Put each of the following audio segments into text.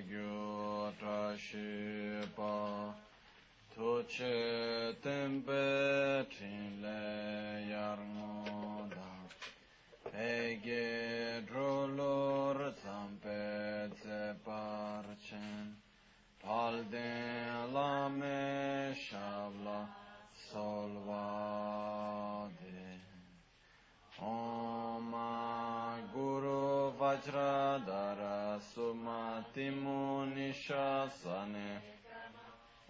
gyu tempe Om Guru Vajradhara Sumati Munishasane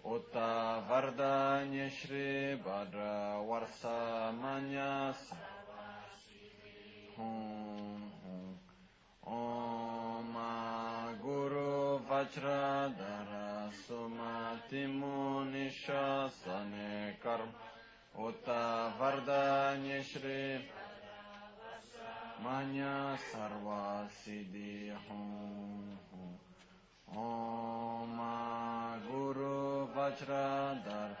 Uta Vardanya Shri Bhadra Varsa Manyas Om Guru Vajradhara Sumati Munishasane Karma. Uta Vardanya Shri Manya Sarva Siddhi Hum Om Guru Vajradhar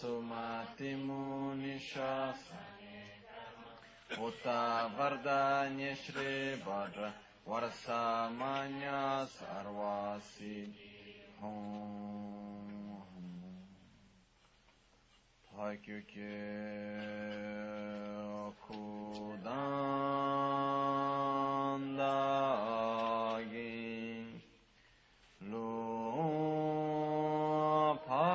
Sumati Munishas Uta Vardanya Shri Bhadra Varsa Manya Sarva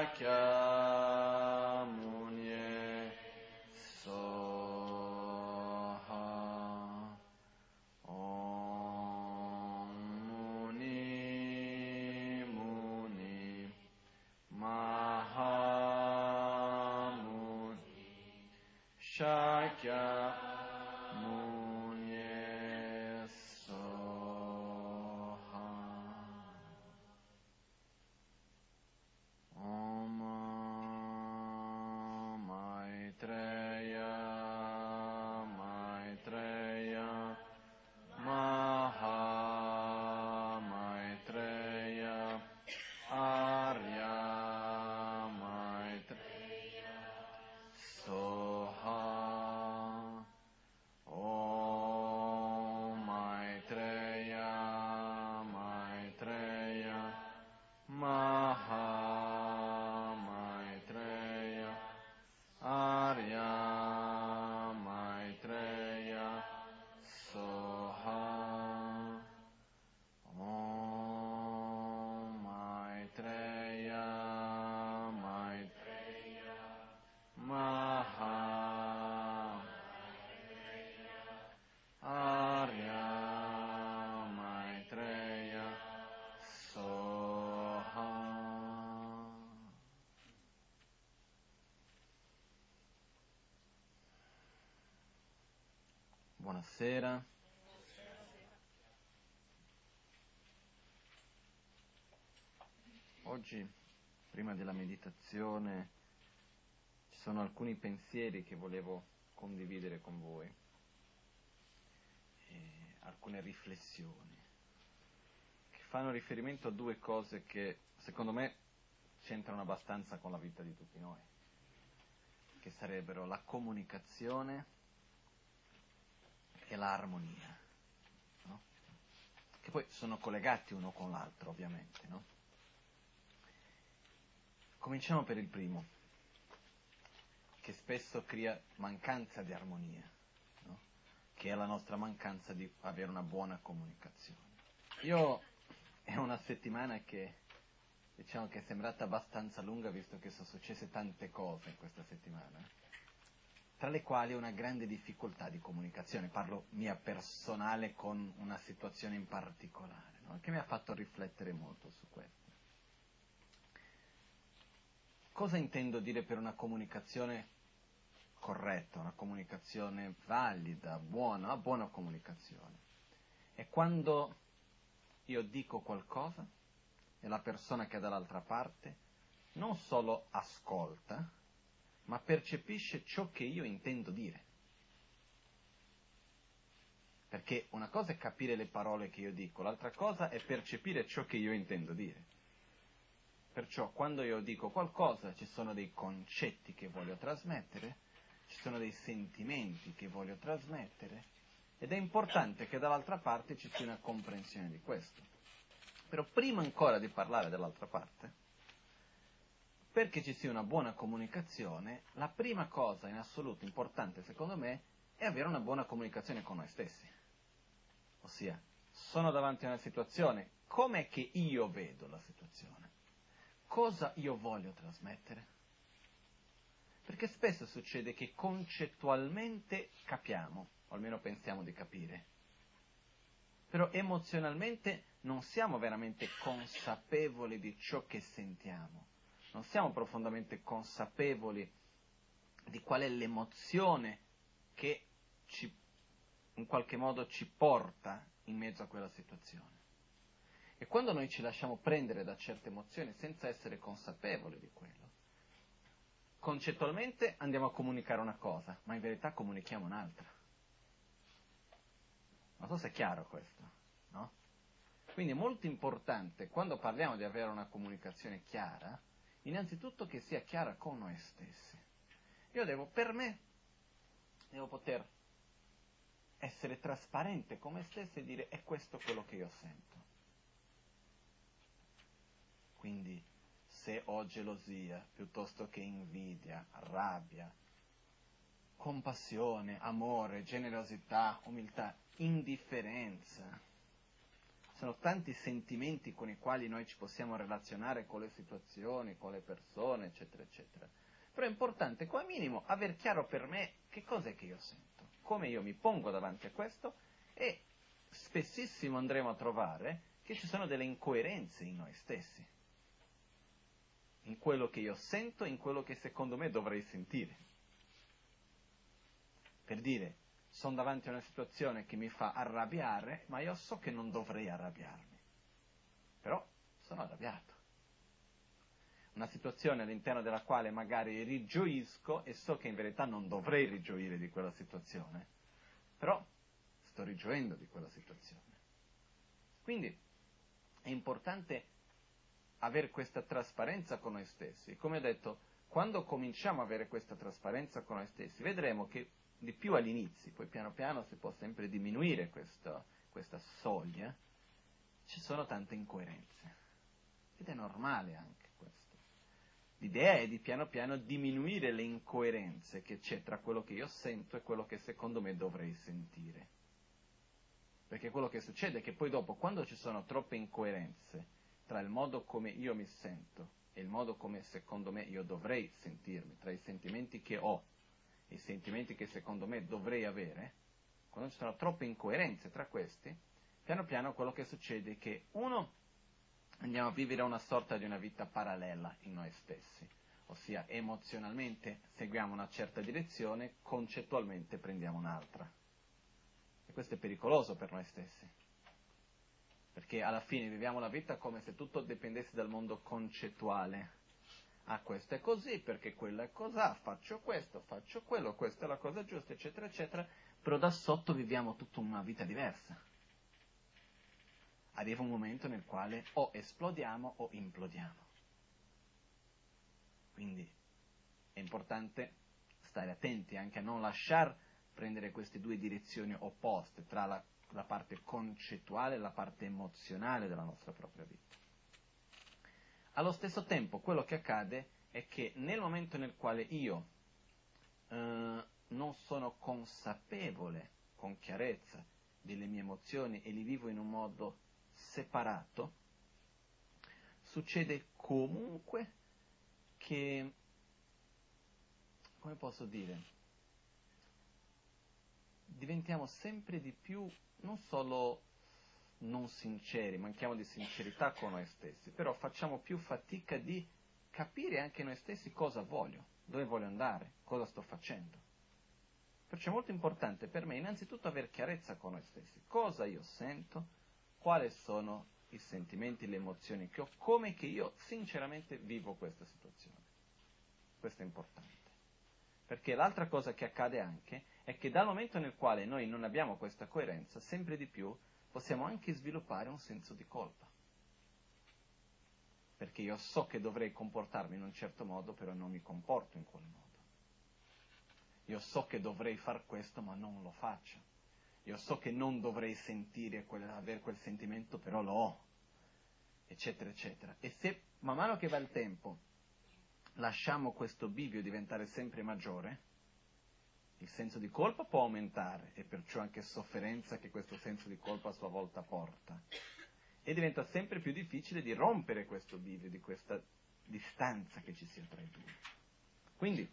معك Buonasera. Oggi, prima della meditazione, ci sono alcuni pensieri che volevo condividere con voi, alcune riflessioni, che fanno riferimento a due cose che secondo me c'entrano abbastanza con la vita di tutti noi, che sarebbero la comunicazione e l'armonia, no? che poi sono collegati uno con l'altro ovviamente. No? Cominciamo per il primo, che spesso crea mancanza di armonia, no? che è la nostra mancanza di avere una buona comunicazione. Io è una settimana che diciamo che è sembrata abbastanza lunga visto che sono successe tante cose questa settimana tra le quali una grande difficoltà di comunicazione, parlo mia personale con una situazione in particolare, no? che mi ha fatto riflettere molto su questo. Cosa intendo dire per una comunicazione corretta, una comunicazione valida, buona, una buona comunicazione? È quando io dico qualcosa e la persona che è dall'altra parte non solo ascolta, ma percepisce ciò che io intendo dire. Perché una cosa è capire le parole che io dico, l'altra cosa è percepire ciò che io intendo dire. Perciò quando io dico qualcosa ci sono dei concetti che voglio trasmettere, ci sono dei sentimenti che voglio trasmettere ed è importante che dall'altra parte ci sia una comprensione di questo. Però prima ancora di parlare dell'altra parte, perché ci sia una buona comunicazione, la prima cosa in assoluto importante secondo me è avere una buona comunicazione con noi stessi. Ossia, sono davanti a una situazione, com'è che io vedo la situazione? Cosa io voglio trasmettere? Perché spesso succede che concettualmente capiamo, o almeno pensiamo di capire, però emozionalmente non siamo veramente consapevoli di ciò che sentiamo non siamo profondamente consapevoli di qual è l'emozione che ci, in qualche modo ci porta in mezzo a quella situazione. E quando noi ci lasciamo prendere da certe emozioni senza essere consapevoli di quello, concettualmente andiamo a comunicare una cosa, ma in verità comunichiamo un'altra. Non so se è chiaro questo, no? Quindi è molto importante, quando parliamo di avere una comunicazione chiara, innanzitutto che sia chiara con noi stessi. Io devo, per me, devo poter essere trasparente con me stesso e dire è questo quello che io sento. Quindi se ho gelosia piuttosto che invidia, rabbia, compassione, amore, generosità, umiltà, indifferenza, sono tanti sentimenti con i quali noi ci possiamo relazionare con le situazioni, con le persone, eccetera, eccetera. Però è importante, come minimo, aver chiaro per me che cos'è che io sento, come io mi pongo davanti a questo e spessissimo andremo a trovare che ci sono delle incoerenze in noi stessi, in quello che io sento, in quello che secondo me dovrei sentire. Per dire, sono davanti a una situazione che mi fa arrabbiare, ma io so che non dovrei arrabbiarmi. Però sono arrabbiato. Una situazione all'interno della quale magari rigioisco e so che in verità non dovrei rigioire di quella situazione, però sto rigioendo di quella situazione. Quindi è importante avere questa trasparenza con noi stessi. Come ho detto, quando cominciamo ad avere questa trasparenza con noi stessi, vedremo che di più all'inizio, poi piano piano si può sempre diminuire questo, questa soglia, ci sono tante incoerenze. Ed è normale anche questo. L'idea è di piano piano diminuire le incoerenze che c'è tra quello che io sento e quello che secondo me dovrei sentire. Perché quello che succede è che poi dopo, quando ci sono troppe incoerenze tra il modo come io mi sento e il modo come secondo me io dovrei sentirmi, tra i sentimenti che ho i sentimenti che secondo me dovrei avere, quando ci sono troppe incoerenze tra questi, piano piano quello che succede è che uno andiamo a vivere una sorta di una vita parallela in noi stessi, ossia emozionalmente seguiamo una certa direzione, concettualmente prendiamo un'altra. Questo è pericoloso per noi stessi, perché alla fine viviamo la vita come se tutto dipendesse dal mondo concettuale. Ah, questo è così, perché quello è cos'ha, faccio questo, faccio quello, questa è la cosa giusta, eccetera, eccetera, però da sotto viviamo tutta una vita diversa. Arriva un momento nel quale o esplodiamo o implodiamo. Quindi è importante stare attenti anche a non lasciar prendere queste due direzioni opposte tra la, la parte concettuale e la parte emozionale della nostra propria vita. Allo stesso tempo quello che accade è che nel momento nel quale io eh, non sono consapevole con chiarezza delle mie emozioni e li vivo in un modo separato, succede comunque che, come posso dire, diventiamo sempre di più non solo non sinceri, manchiamo di sincerità con noi stessi, però facciamo più fatica di capire anche noi stessi cosa voglio, dove voglio andare, cosa sto facendo. Perciò è molto importante per me innanzitutto avere chiarezza con noi stessi, cosa io sento, quali sono i sentimenti, le emozioni che ho, come che io sinceramente vivo questa situazione. Questo è importante. Perché l'altra cosa che accade anche è che dal momento nel quale noi non abbiamo questa coerenza, sempre di più possiamo anche sviluppare un senso di colpa. Perché io so che dovrei comportarmi in un certo modo, però non mi comporto in quel modo. Io so che dovrei fare questo, ma non lo faccio. Io so che non dovrei sentire, quel, avere quel sentimento, però lo ho. Eccetera, eccetera. E se man mano che va il tempo lasciamo questo bivio diventare sempre maggiore, il senso di colpa può aumentare e perciò anche sofferenza che questo senso di colpa a sua volta porta. E diventa sempre più difficile di rompere questo bivio, di questa distanza che ci sia tra i due. Quindi,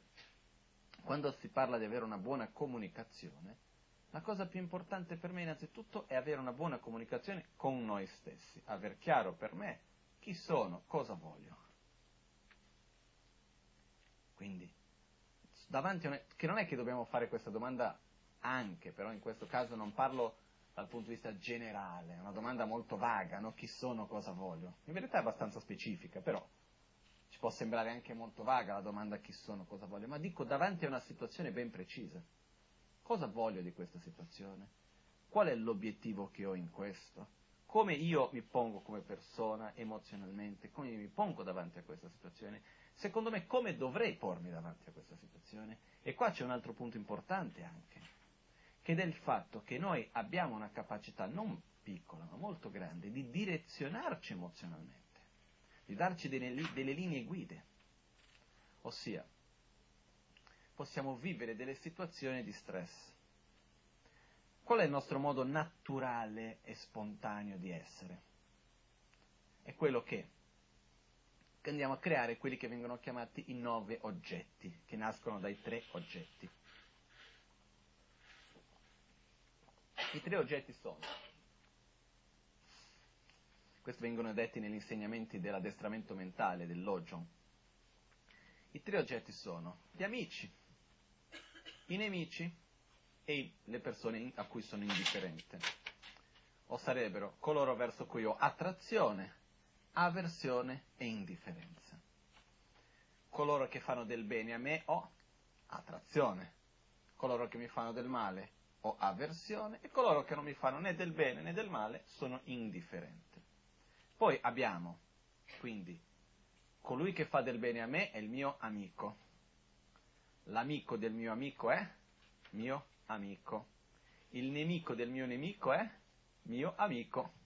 quando si parla di avere una buona comunicazione, la cosa più importante per me innanzitutto è avere una buona comunicazione con noi stessi, aver chiaro per me chi sono, cosa voglio. Quindi, davanti a una, che non è che dobbiamo fare questa domanda anche, però in questo caso non parlo dal punto di vista generale, è una domanda molto vaga, no? chi sono, cosa voglio. In verità è abbastanza specifica, però ci può sembrare anche molto vaga la domanda chi sono, cosa voglio, ma dico davanti a una situazione ben precisa. Cosa voglio di questa situazione? Qual è l'obiettivo che ho in questo? Come io mi pongo come persona emozionalmente? Come mi pongo davanti a questa situazione? Secondo me come dovrei pormi davanti a questa situazione. E qua c'è un altro punto importante anche, che è il fatto che noi abbiamo una capacità non piccola, ma molto grande, di direzionarci emozionalmente, di darci delle, delle linee guide. Ossia, possiamo vivere delle situazioni di stress. Qual è il nostro modo naturale e spontaneo di essere? È quello che andiamo a creare quelli che vengono chiamati i nove oggetti, che nascono dai tre oggetti. I tre oggetti sono, questi vengono detti negli insegnamenti dell'addestramento mentale, dell'Ojon, i tre oggetti sono gli amici, i nemici e le persone a cui sono indifferente, o sarebbero coloro verso cui ho attrazione, avversione e indifferenza. Coloro che fanno del bene a me ho attrazione, coloro che mi fanno del male ho avversione e coloro che non mi fanno né del bene né del male sono indifferente. Poi abbiamo, quindi, colui che fa del bene a me è il mio amico. L'amico del mio amico è mio amico. Il nemico del mio nemico è mio amico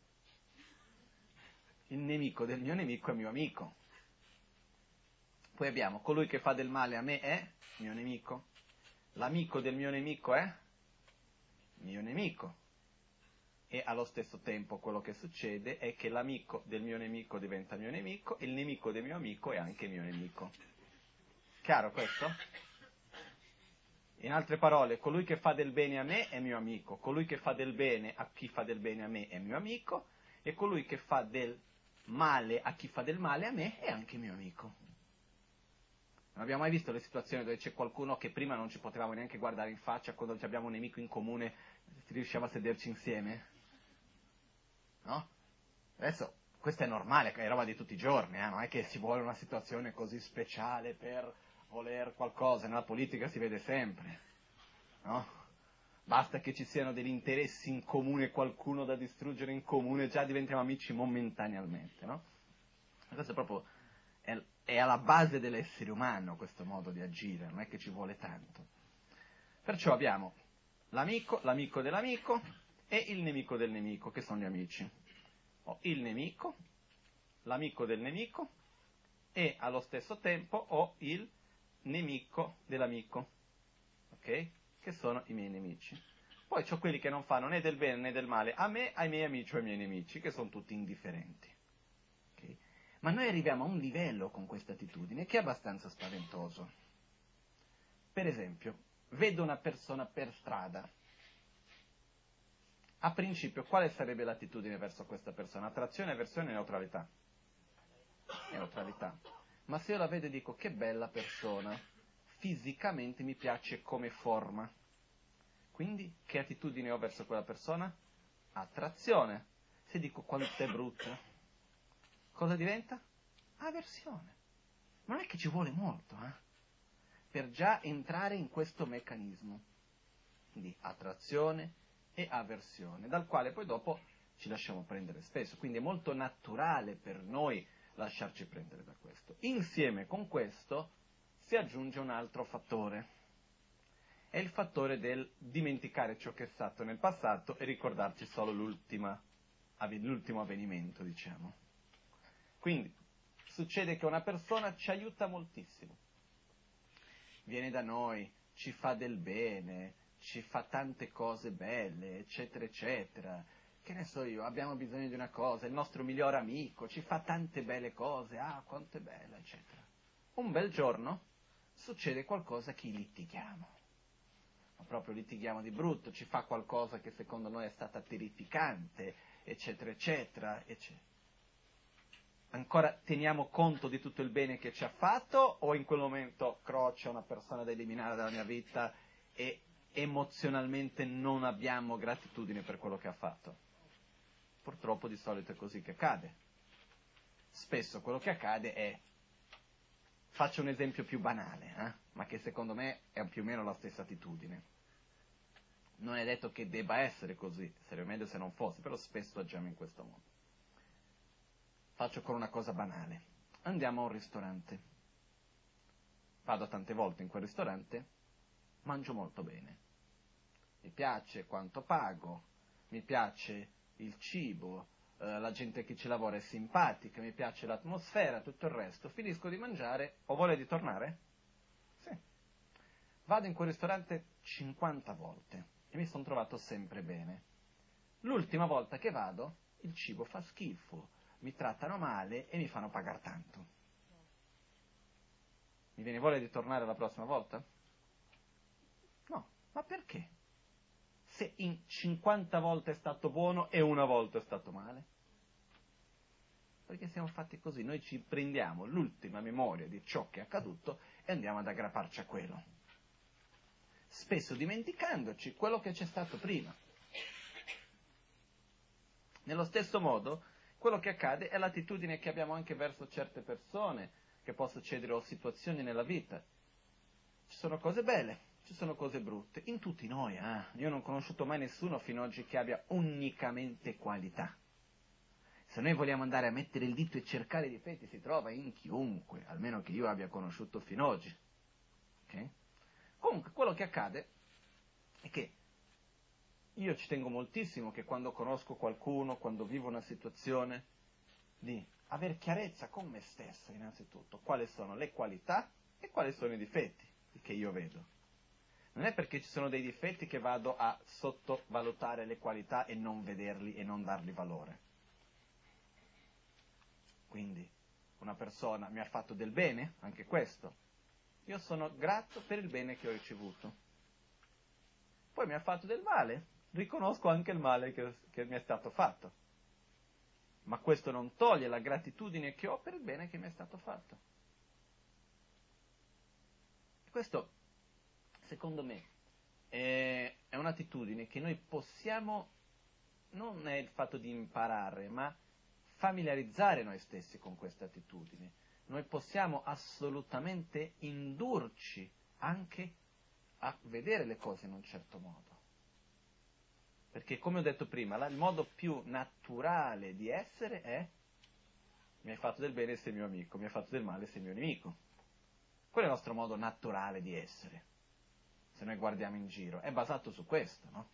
il nemico del mio nemico è mio amico. Poi abbiamo colui che fa del male a me è mio nemico. L'amico del mio nemico è mio nemico. E allo stesso tempo quello che succede è che l'amico del mio nemico diventa mio nemico e il nemico del mio amico è anche mio nemico. Chiaro questo? In altre parole, colui che fa del bene a me è mio amico, colui che fa del bene a chi fa del bene a me è mio amico e colui che fa del male a chi fa del male a me è anche mio amico. Non abbiamo mai visto le situazioni dove c'è qualcuno che prima non ci potevamo neanche guardare in faccia, quando abbiamo un nemico in comune riusciamo a sederci insieme? No? Adesso, questo è normale, è roba di tutti i giorni, eh? non è che si vuole una situazione così speciale per voler qualcosa, nella politica si vede sempre, no? Basta che ci siano degli interessi in comune, qualcuno da distruggere in comune, già diventiamo amici momentaneamente, no? Questo è proprio, è, è alla base dell'essere umano questo modo di agire, non è che ci vuole tanto. Perciò abbiamo l'amico, l'amico dell'amico e il nemico del nemico, che sono gli amici. Ho il nemico, l'amico del nemico e allo stesso tempo ho il nemico dell'amico, ok? Che sono i miei nemici. Poi ho quelli che non fanno né del bene né del male a me, ai miei amici o ai miei nemici, che sono tutti indifferenti. Okay? Ma noi arriviamo a un livello con questa attitudine che è abbastanza spaventoso. Per esempio, vedo una persona per strada. A principio, quale sarebbe l'attitudine verso questa persona? Attrazione, avversione, neutralità? Neutralità. Ma se io la vedo e dico che bella persona, fisicamente mi piace come forma. Quindi che attitudine ho verso quella persona? Attrazione. Se dico quanto è brutta, cosa diventa? Aversione. Non è che ci vuole molto, eh? per già entrare in questo meccanismo di attrazione e avversione, dal quale poi dopo ci lasciamo prendere spesso. Quindi è molto naturale per noi lasciarci prendere da questo. Insieme con questo si aggiunge un altro fattore. È il fattore del dimenticare ciò che è stato nel passato e ricordarci solo l'ultimo avvenimento, diciamo. Quindi succede che una persona ci aiuta moltissimo viene da noi, ci fa del bene, ci fa tante cose belle, eccetera, eccetera. Che ne so io, abbiamo bisogno di una cosa, il nostro migliore amico ci fa tante belle cose, ah, quanto è bella, eccetera. Un bel giorno succede qualcosa che litighiamo. Ma proprio litighiamo di brutto, ci fa qualcosa che secondo noi è stata terrificante, eccetera, eccetera, eccetera ancora teniamo conto di tutto il bene che ci ha fatto o in quel momento Croce una persona da eliminare dalla mia vita e emozionalmente non abbiamo gratitudine per quello che ha fatto? Purtroppo di solito è così che accade. Spesso quello che accade è, faccio un esempio più banale, eh? ma che secondo me è più o meno la stessa attitudine. Non è detto che debba essere così, sarebbe meglio se non fosse, però spesso agiamo in questo modo. Faccio con una cosa banale. Andiamo a un ristorante. Vado tante volte in quel ristorante, mangio molto bene. Mi piace quanto pago, mi piace il cibo, eh, la gente che ci lavora è simpatica, mi piace l'atmosfera, tutto il resto. Finisco di mangiare, ho voglia di tornare? Sì. Vado in quel ristorante 50 volte e mi sono trovato sempre bene. L'ultima volta che vado, il cibo fa schifo, mi trattano male e mi fanno pagare tanto. Mi viene voglia di tornare la prossima volta? No, ma perché? Se in 50 volte è stato buono e una volta è stato male? Perché siamo fatti così, noi ci prendiamo l'ultima memoria di ciò che è accaduto e andiamo ad aggrapparci a quello. Spesso dimenticandoci quello che c'è stato prima. Nello stesso modo, quello che accade è l'attitudine che abbiamo anche verso certe persone che può succedere o situazioni nella vita. Ci sono cose belle, ci sono cose brutte, in tutti noi. Eh? Io non ho conosciuto mai nessuno fino ad oggi che abbia unicamente qualità. Se noi vogliamo andare a mettere il dito e cercare i difetti, si trova in chiunque, almeno che io abbia conosciuto fino ad oggi. Okay? Comunque, quello che accade è che io ci tengo moltissimo che quando conosco qualcuno, quando vivo una situazione, di avere chiarezza con me stesso innanzitutto, quali sono le qualità e quali sono i difetti che io vedo. Non è perché ci sono dei difetti che vado a sottovalutare le qualità e non vederli e non dargli valore. Quindi una persona mi ha fatto del bene, anche questo. Io sono grato per il bene che ho ricevuto. Poi mi ha fatto del male, riconosco anche il male che, che mi è stato fatto. Ma questo non toglie la gratitudine che ho per il bene che mi è stato fatto. Questo, secondo me, è, è un'attitudine che noi possiamo, non è il fatto di imparare, ma familiarizzare noi stessi con questa attitudine. Noi possiamo assolutamente indurci anche a vedere le cose in un certo modo. Perché come ho detto prima, il modo più naturale di essere è mi hai fatto del bene sei mio amico, mi hai fatto del male sei mio nemico. Quello è il nostro modo naturale di essere. Se noi guardiamo in giro, è basato su questo, no?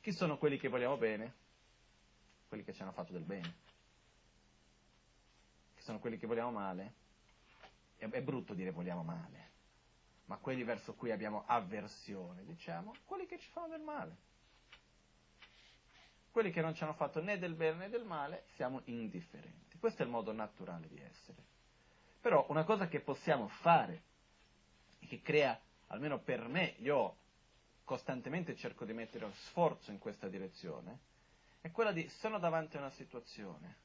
Chi sono quelli che vogliamo bene? Quelli che ci hanno fatto del bene. Chi sono quelli che vogliamo male? È, è brutto dire vogliamo male, ma quelli verso cui abbiamo avversione, diciamo, quelli che ci fanno del male. Quelli che non ci hanno fatto né del bene né del male, siamo indifferenti. Questo è il modo naturale di essere. Però una cosa che possiamo fare, e che crea, almeno per me, io costantemente cerco di mettere sforzo in questa direzione, è quella di, sono davanti a una situazione,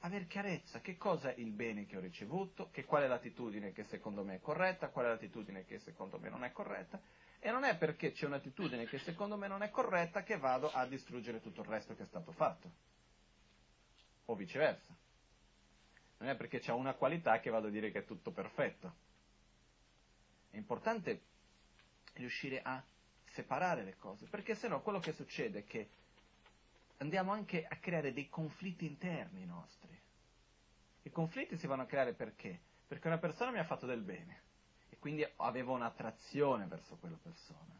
aver chiarezza che cosa è il bene che ho ricevuto, che qual è l'attitudine che secondo me è corretta, qual è l'attitudine che secondo me non è corretta, e non è perché c'è un'attitudine che secondo me non è corretta che vado a distruggere tutto il resto che è stato fatto, o viceversa non è perché c'è una qualità che vado a dire che è tutto perfetto. È importante riuscire a separare le cose, perché sennò quello che succede è che andiamo anche a creare dei conflitti interni nostri. I conflitti si vanno a creare perché? Perché una persona mi ha fatto del bene e quindi avevo un'attrazione verso quella persona,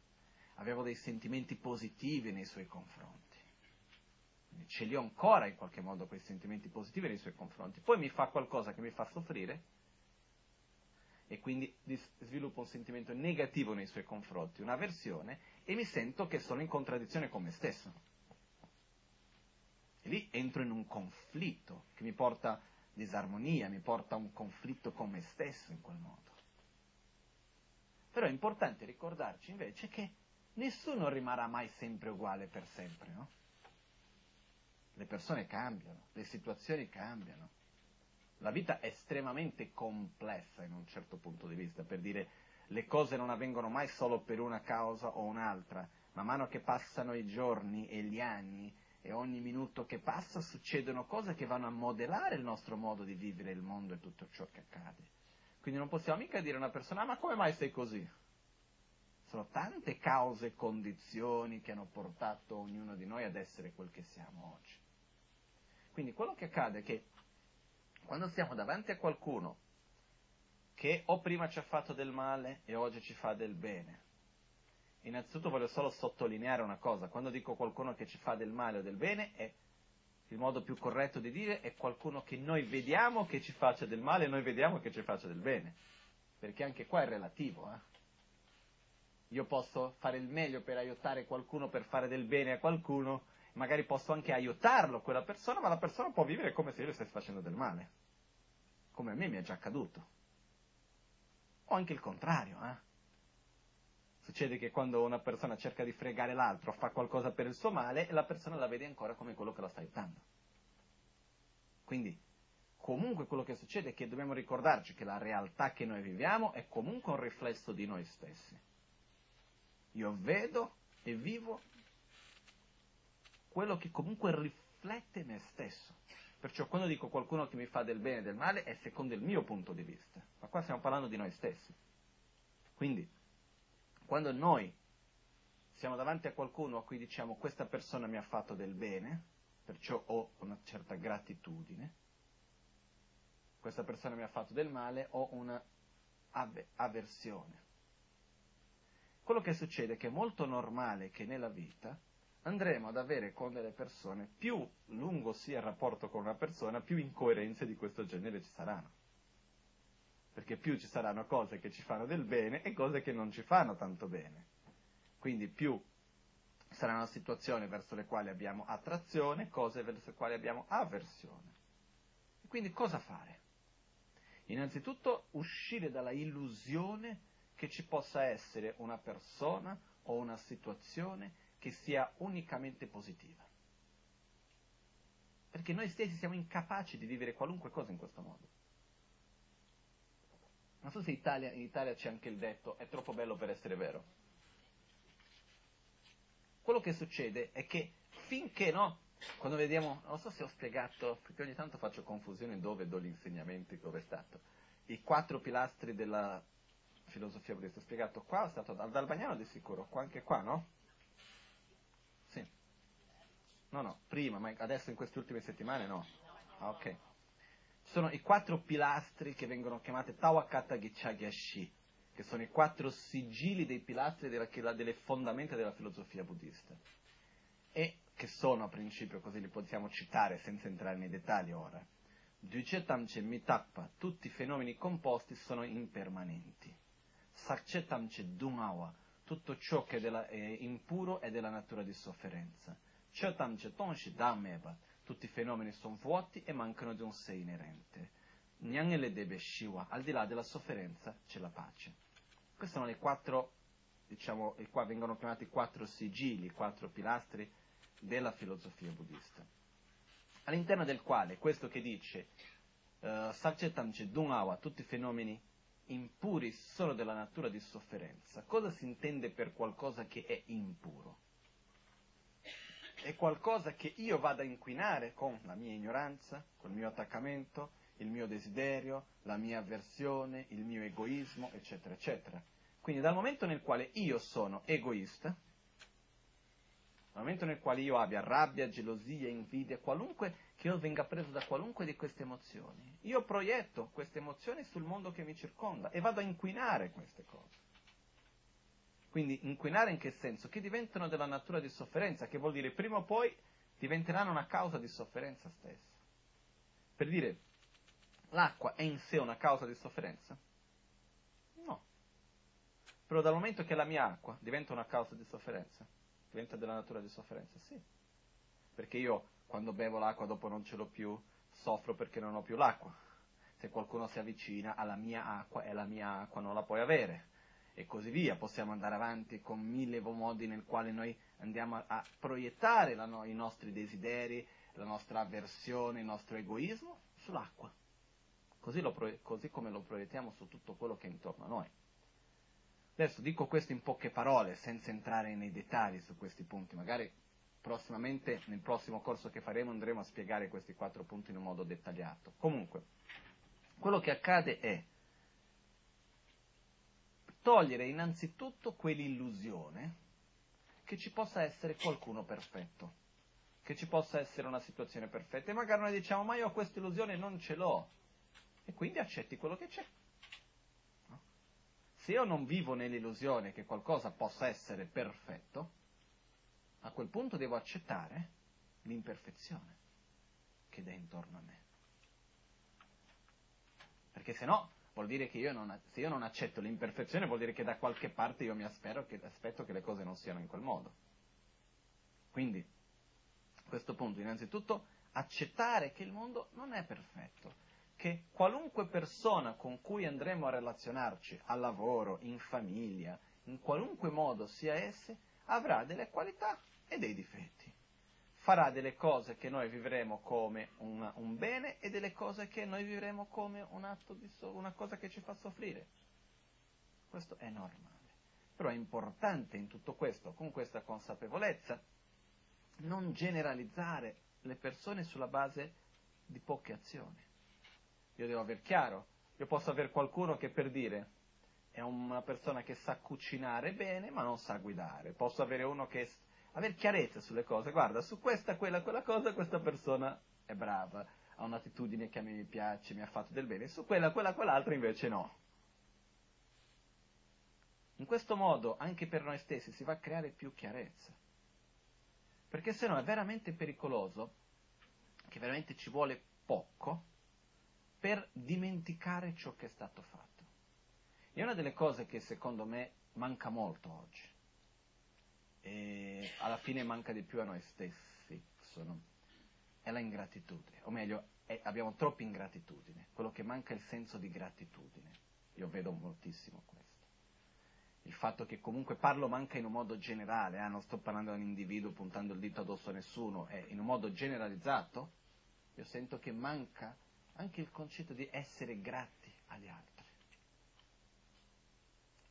avevo dei sentimenti positivi nei suoi confronti ce li ho ancora in qualche modo quei sentimenti positivi nei suoi confronti, poi mi fa qualcosa che mi fa soffrire e quindi sviluppo un sentimento negativo nei suoi confronti, un'avversione e mi sento che sono in contraddizione con me stesso. E lì entro in un conflitto che mi porta disarmonia, mi porta a un conflitto con me stesso in quel modo. Però è importante ricordarci invece che nessuno rimarrà mai sempre uguale per sempre, no? le persone cambiano, le situazioni cambiano. La vita è estremamente complessa in un certo punto di vista, per dire le cose non avvengono mai solo per una causa o un'altra, man mano che passano i giorni e gli anni e ogni minuto che passa succedono cose che vanno a modellare il nostro modo di vivere il mondo e tutto ciò che accade. Quindi non possiamo mica dire a una persona, ah, ma come mai sei così? Sono tante cause e condizioni che hanno portato ognuno di noi ad essere quel che siamo oggi. Quindi quello che accade è che quando siamo davanti a qualcuno che o prima ci ha fatto del male e oggi ci fa del bene, innanzitutto voglio solo sottolineare una cosa, quando dico qualcuno che ci fa del male o del bene, è il modo più corretto di dire è qualcuno che noi vediamo che ci faccia del male e noi vediamo che ci faccia del bene, perché anche qua è relativo. Eh? Io posso fare il meglio per aiutare qualcuno per fare del bene a qualcuno, magari posso anche aiutarlo, quella persona, ma la persona può vivere come se io le stessi facendo del male, come a me mi è già accaduto. O anche il contrario, eh? Succede che quando una persona cerca di fregare l'altro, fa qualcosa per il suo male la persona la vede ancora come quello che la sta aiutando. Quindi, comunque quello che succede è che dobbiamo ricordarci che la realtà che noi viviamo è comunque un riflesso di noi stessi. Io vedo e vivo quello che comunque riflette me stesso. Perciò quando dico qualcuno che mi fa del bene e del male è secondo il mio punto di vista, ma qua stiamo parlando di noi stessi. Quindi, quando noi siamo davanti a qualcuno a cui diciamo questa persona mi ha fatto del bene, perciò ho una certa gratitudine, questa persona mi ha fatto del male, ho una avversione. Quello che succede è che è molto normale che nella vita andremo ad avere con delle persone, più lungo sia il rapporto con una persona, più incoerenze di questo genere ci saranno. Perché più ci saranno cose che ci fanno del bene e cose che non ci fanno tanto bene. Quindi più saranno situazioni verso le quali abbiamo attrazione, cose verso le quali abbiamo avversione. E quindi cosa fare? Innanzitutto uscire dalla illusione che ci possa essere una persona o una situazione che sia unicamente positiva. Perché noi stessi siamo incapaci di vivere qualunque cosa in questo modo. Non so se Italia, in Italia c'è anche il detto è troppo bello per essere vero. quello che succede è che finché no, quando vediamo, non so se ho spiegato, perché ogni tanto faccio confusione dove do gli insegnamenti, dove è stato, i quattro pilastri della filosofia buddista, ho spiegato qua, è stato dal Dalbagnano di sicuro, qua anche qua, no? No, no, prima, ma adesso in queste ultime settimane no. Ah, ok. Ci sono i quattro pilastri che vengono chiamati Tawakata Gichagyashi, che sono i quattro sigilli dei pilastri della, delle fondamenta della filosofia buddista. E che sono a principio, così li possiamo citare senza entrare nei dettagli ora. Ducetamce mitakpa, tutti i fenomeni composti sono impermanenti. Sakcetamce dungawa, tutto ciò che è, della, è impuro è della natura di sofferenza. Tutti i fenomeni sono vuoti e mancano di un sé inerente. Al di là della sofferenza c'è la pace. Questi sono i quattro, diciamo, e qua vengono chiamati quattro sigilli, quattro pilastri della filosofia buddista, all'interno del quale questo che dice uh, tutti i fenomeni impuri sono della natura di sofferenza, cosa si intende per qualcosa che è impuro? È qualcosa che io vado a inquinare con la mia ignoranza, col mio attaccamento, il mio desiderio, la mia avversione, il mio egoismo, eccetera, eccetera. Quindi dal momento nel quale io sono egoista, nel momento nel quale io abbia rabbia, gelosia, invidia, qualunque, che io venga preso da qualunque di queste emozioni, io proietto queste emozioni sul mondo che mi circonda e vado a inquinare queste cose. Quindi inquinare in che senso? Che diventano della natura di sofferenza, che vuol dire prima o poi diventeranno una causa di sofferenza stessa. Per dire, l'acqua è in sé una causa di sofferenza? No. Però dal momento che la mia acqua diventa una causa di sofferenza, diventa della natura di sofferenza, sì. Perché io quando bevo l'acqua dopo non ce l'ho più, soffro perché non ho più l'acqua. Se qualcuno si avvicina alla mia acqua e la mia acqua non la puoi avere. E così via, possiamo andare avanti con mille modi nel quale noi andiamo a, a proiettare no, i nostri desideri, la nostra avversione, il nostro egoismo sull'acqua. Così, lo, così come lo proiettiamo su tutto quello che è intorno a noi. Adesso dico questo in poche parole, senza entrare nei dettagli su questi punti. Magari prossimamente, nel prossimo corso che faremo, andremo a spiegare questi quattro punti in un modo dettagliato. Comunque, quello che accade è togliere innanzitutto quell'illusione che ci possa essere qualcuno perfetto, che ci possa essere una situazione perfetta. E magari noi diciamo, ma io questa illusione non ce l'ho. E quindi accetti quello che c'è. Se io non vivo nell'illusione che qualcosa possa essere perfetto, a quel punto devo accettare l'imperfezione che è intorno a me. Perché se no vuol dire che io non, se io non accetto l'imperfezione vuol dire che da qualche parte io mi che, aspetto che le cose non siano in quel modo. Quindi, a questo punto, innanzitutto, accettare che il mondo non è perfetto che qualunque persona con cui andremo a relazionarci, al lavoro, in famiglia, in qualunque modo sia esse, avrà delle qualità e dei difetti. Farà delle cose che noi vivremo come una, un bene e delle cose che noi vivremo come un atto di so- una cosa che ci fa soffrire. Questo è normale. Però è importante in tutto questo, con questa consapevolezza, non generalizzare le persone sulla base di poche azioni io devo aver chiaro. Io posso avere qualcuno che per dire è una persona che sa cucinare bene ma non sa guidare. Posso avere uno che avere chiarezza sulle cose. Guarda, su questa, quella, quella cosa questa persona è brava, ha un'attitudine che a me piace, mi ha fatto del bene. Su quella, quella, quell'altra invece no. In questo modo anche per noi stessi si va a creare più chiarezza. Perché se no è veramente pericoloso, che veramente ci vuole poco, per dimenticare ciò che è stato fatto. E una delle cose che secondo me manca molto oggi, e alla fine manca di più a noi stessi, sono, è la ingratitudine, o meglio, è, abbiamo troppa ingratitudine, quello che manca è il senso di gratitudine. Io vedo moltissimo questo. Il fatto che comunque parlo manca in un modo generale, eh, non sto parlando di un individuo puntando il dito addosso a nessuno, è in un modo generalizzato, io sento che manca anche il concetto di essere grati agli altri.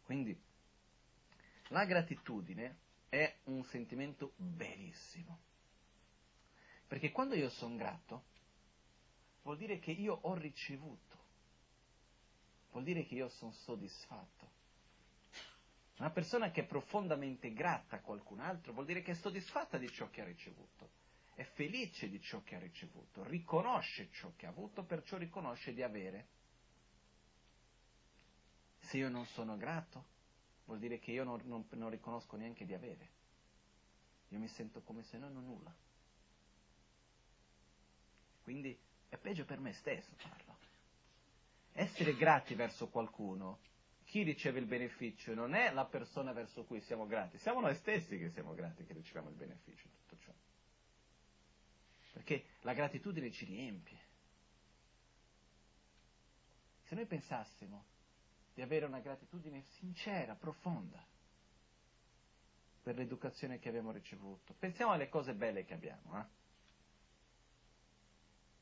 Quindi la gratitudine è un sentimento bellissimo. Perché quando io sono grato, vuol dire che io ho ricevuto, vuol dire che io sono soddisfatto. Una persona che è profondamente grata a qualcun altro vuol dire che è soddisfatta di ciò che ha ricevuto, è felice di ciò che ha ricevuto, riconosce ciò che ha avuto, perciò riconosce di avere. Se io non sono grato, vuol dire che io non, non, non riconosco neanche di avere. Io mi sento come se non ho nulla. Quindi è peggio per me stesso farlo. Essere grati verso qualcuno chi riceve il beneficio non è la persona verso cui siamo grati, siamo noi stessi che siamo grati che riceviamo il beneficio di tutto ciò. Perché la gratitudine ci riempie. Se noi pensassimo di avere una gratitudine sincera, profonda, per l'educazione che abbiamo ricevuto, pensiamo alle cose belle che abbiamo. Eh?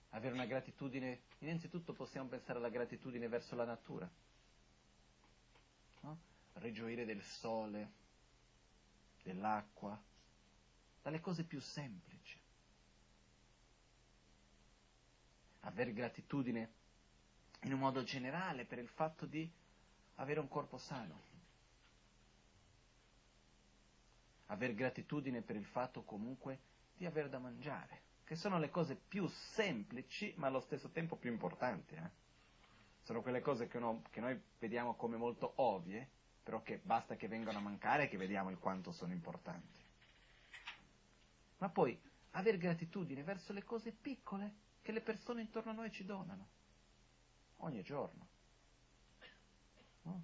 Avere una gratitudine, innanzitutto possiamo pensare alla gratitudine verso la natura no? rigioire del sole, dell'acqua, dalle cose più semplici. Aver gratitudine in un modo generale per il fatto di avere un corpo sano. Aver gratitudine per il fatto comunque di aver da mangiare, che sono le cose più semplici ma allo stesso tempo più importanti. Eh? sono quelle cose che, uno, che noi vediamo come molto ovvie, però che basta che vengano a mancare che vediamo il quanto sono importanti. Ma poi avere gratitudine verso le cose piccole che le persone intorno a noi ci donano, ogni giorno. No?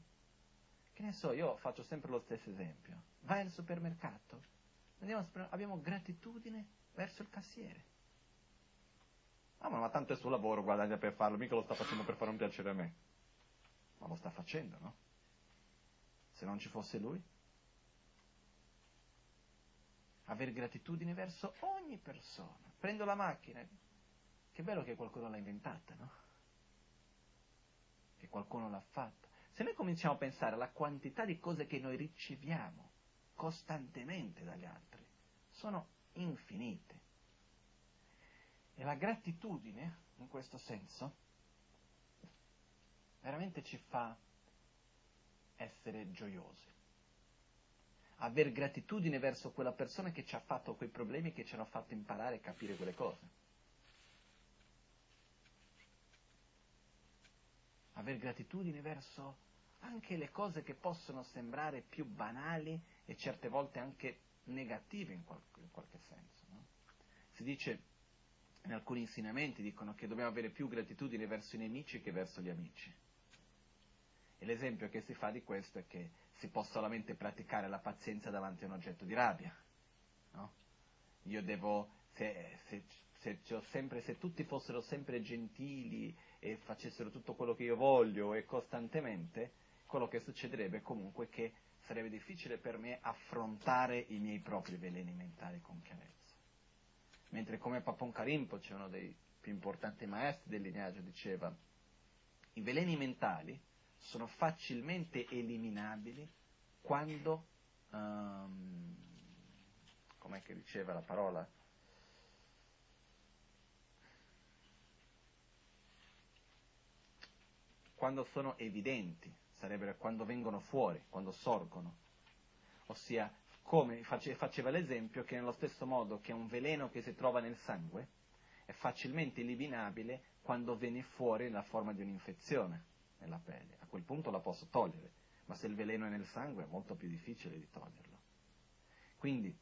Che ne so, io faccio sempre lo stesso esempio. Vai al supermercato, andiamo, abbiamo gratitudine verso il cassiere. Ah, ma, ma tanto è suo lavoro, guadagna per farlo, mica lo sta facendo per fare un piacere a me. Ma lo sta facendo, no? Se non ci fosse lui? Aver gratitudine verso ogni persona. Prendo la macchina. Che bello che qualcuno l'ha inventata, no? Che qualcuno l'ha fatta. Se noi cominciamo a pensare alla quantità di cose che noi riceviamo costantemente dagli altri, sono infinite. E la gratitudine, in questo senso, veramente ci fa essere gioiosi. Aver gratitudine verso quella persona che ci ha fatto quei problemi, che ci hanno fatto imparare e capire quelle cose. Aver gratitudine verso anche le cose che possono sembrare più banali e certe volte anche negative in, qual- in qualche senso. No? Si dice in alcuni insegnamenti dicono che dobbiamo avere più gratitudine verso i nemici che verso gli amici. E l'esempio che si fa di questo è che si può solamente praticare la pazienza davanti a un oggetto di rabbia. No? Io devo, se, se, se, sempre, se tutti fossero sempre gentili e facessero tutto quello che io voglio e costantemente, quello che succederebbe comunque è che sarebbe difficile per me affrontare i miei propri veleni mentali con chiarezza mentre come Papon Karimpoce, uno dei più importanti maestri del lignaggio, diceva i veleni mentali sono facilmente eliminabili quando, um, com'è che diceva la parola? Quando sono evidenti, sarebbero quando vengono fuori, quando sorgono, ossia come faceva l'esempio che nello stesso modo che un veleno che si trova nel sangue è facilmente eliminabile quando viene fuori nella forma di un'infezione nella pelle. A quel punto la posso togliere, ma se il veleno è nel sangue è molto più difficile di toglierlo. Quindi,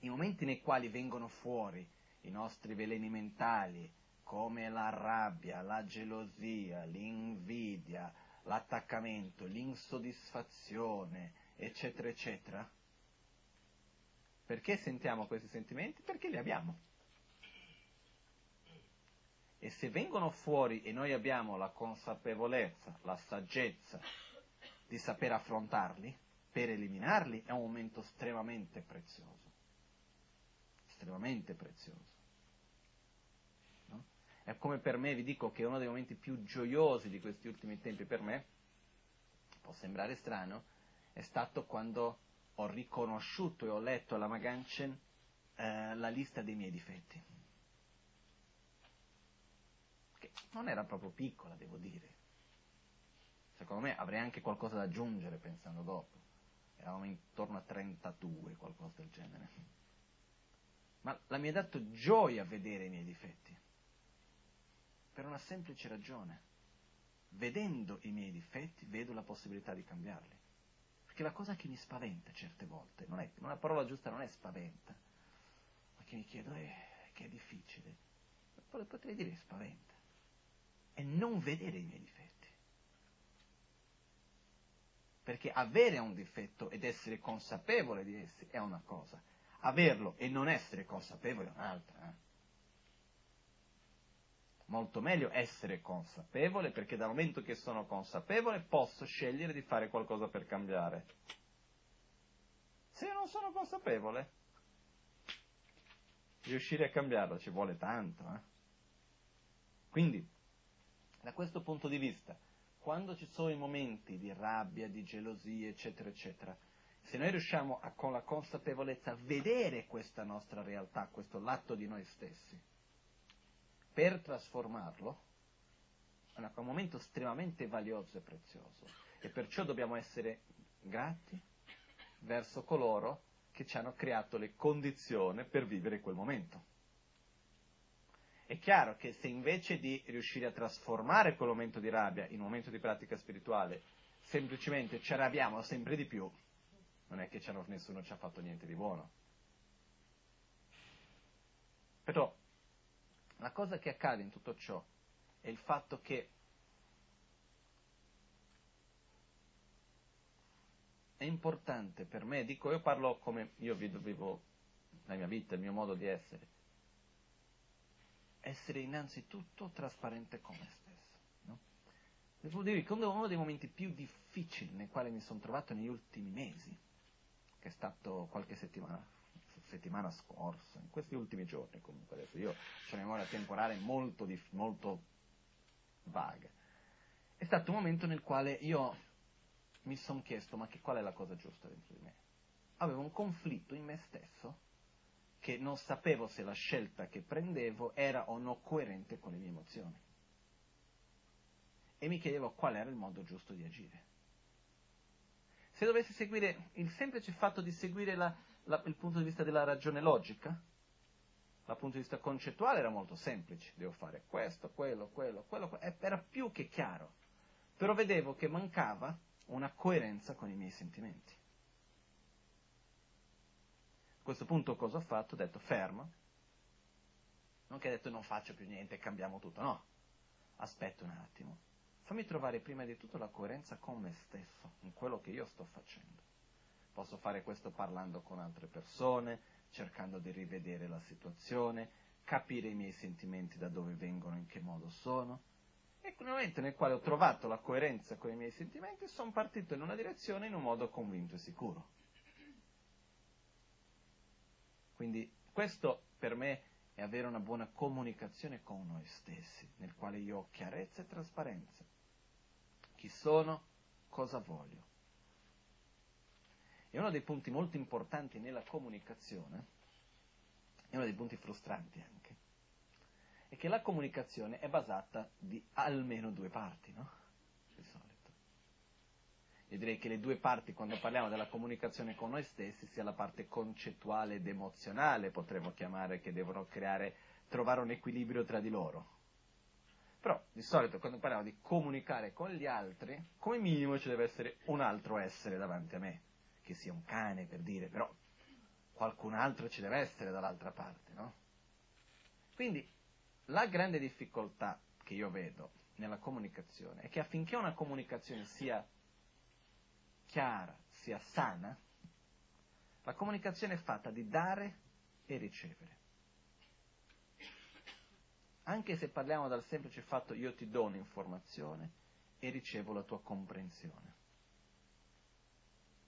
i momenti nei quali vengono fuori i nostri veleni mentali, come la rabbia, la gelosia, l'invidia, l'attaccamento, l'insoddisfazione, eccetera, eccetera, perché sentiamo questi sentimenti? Perché li abbiamo. E se vengono fuori e noi abbiamo la consapevolezza, la saggezza di saper affrontarli, per eliminarli, è un momento estremamente prezioso. Estremamente prezioso. È come per me, vi dico che uno dei momenti più gioiosi di questi ultimi tempi per me, può sembrare strano, è stato quando ho riconosciuto e ho letto alla Maganchen eh, la lista dei miei difetti. Che non era proprio piccola, devo dire. Secondo me avrei anche qualcosa da aggiungere pensando dopo. Eravamo intorno a 32, qualcosa del genere. Ma la mi ha dato gioia vedere i miei difetti. Per una semplice ragione. Vedendo i miei difetti, vedo la possibilità di cambiarli. Perché la cosa che mi spaventa certe volte, non è, una parola giusta non è spaventa, ma che mi chiedo è che è difficile. Potrei dire spaventa. È non vedere i miei difetti. Perché avere un difetto ed essere consapevole di essi è una cosa, averlo e non essere consapevole è un'altra. Eh? Molto meglio essere consapevole perché dal momento che sono consapevole posso scegliere di fare qualcosa per cambiare. Se non sono consapevole, riuscire a cambiarlo ci vuole tanto. Eh? Quindi, da questo punto di vista, quando ci sono i momenti di rabbia, di gelosia, eccetera, eccetera, se noi riusciamo a, con la consapevolezza a vedere questa nostra realtà, questo lato di noi stessi, per trasformarlo, è un momento estremamente valioso e prezioso e perciò dobbiamo essere grati verso coloro che ci hanno creato le condizioni per vivere quel momento. È chiaro che se invece di riuscire a trasformare quel momento di rabbia in un momento di pratica spirituale, semplicemente ci arrabbiamo sempre di più, non è che nessuno ci ha fatto niente di buono. Però la cosa che accade in tutto ciò è il fatto che è importante per me, dico io parlo come io vivo, la mia vita, il mio modo di essere, essere innanzitutto trasparente con me stesso. No? Devo dire che uno dei momenti più difficili nei quali mi sono trovato negli ultimi mesi, che è stato qualche settimana fa, settimana scorsa, in questi ultimi giorni comunque, adesso io ho una memoria temporale molto, molto vaga. È stato un momento nel quale io mi sono chiesto ma che, qual è la cosa giusta dentro di me? Avevo un conflitto in me stesso che non sapevo se la scelta che prendevo era o no coerente con le mie emozioni. E mi chiedevo qual era il modo giusto di agire. Se dovessi seguire il semplice fatto di seguire la, la, il punto di vista della ragione logica, dal punto di vista concettuale era molto semplice, devo fare questo, quello, quello, quello, era più che chiaro, però vedevo che mancava una coerenza con i miei sentimenti. A questo punto cosa ho fatto? Ho detto fermo, non che ho detto non faccio più niente, cambiamo tutto, no, aspetta un attimo, fammi trovare prima di tutto la coerenza con me stesso, in quello che io sto facendo. Posso fare questo parlando con altre persone, cercando di rivedere la situazione, capire i miei sentimenti da dove vengono, in che modo sono. E nel momento nel quale ho trovato la coerenza con i miei sentimenti, sono partito in una direzione in un modo convinto e sicuro. Quindi questo per me è avere una buona comunicazione con noi stessi, nel quale io ho chiarezza e trasparenza. Chi sono, cosa voglio. E uno dei punti molto importanti nella comunicazione, e uno dei punti frustranti anche, è che la comunicazione è basata di almeno due parti, no? Di solito. Io direi che le due parti, quando parliamo della comunicazione con noi stessi, sia la parte concettuale ed emozionale, potremmo chiamare, che devono creare, trovare un equilibrio tra di loro. Però di solito quando parliamo di comunicare con gli altri, come minimo ci deve essere un altro essere davanti a me che sia un cane per dire, però qualcun altro ci deve essere dall'altra parte, no? Quindi la grande difficoltà che io vedo nella comunicazione è che affinché una comunicazione sia chiara, sia sana, la comunicazione è fatta di dare e ricevere. Anche se parliamo dal semplice fatto io ti do un'informazione e ricevo la tua comprensione.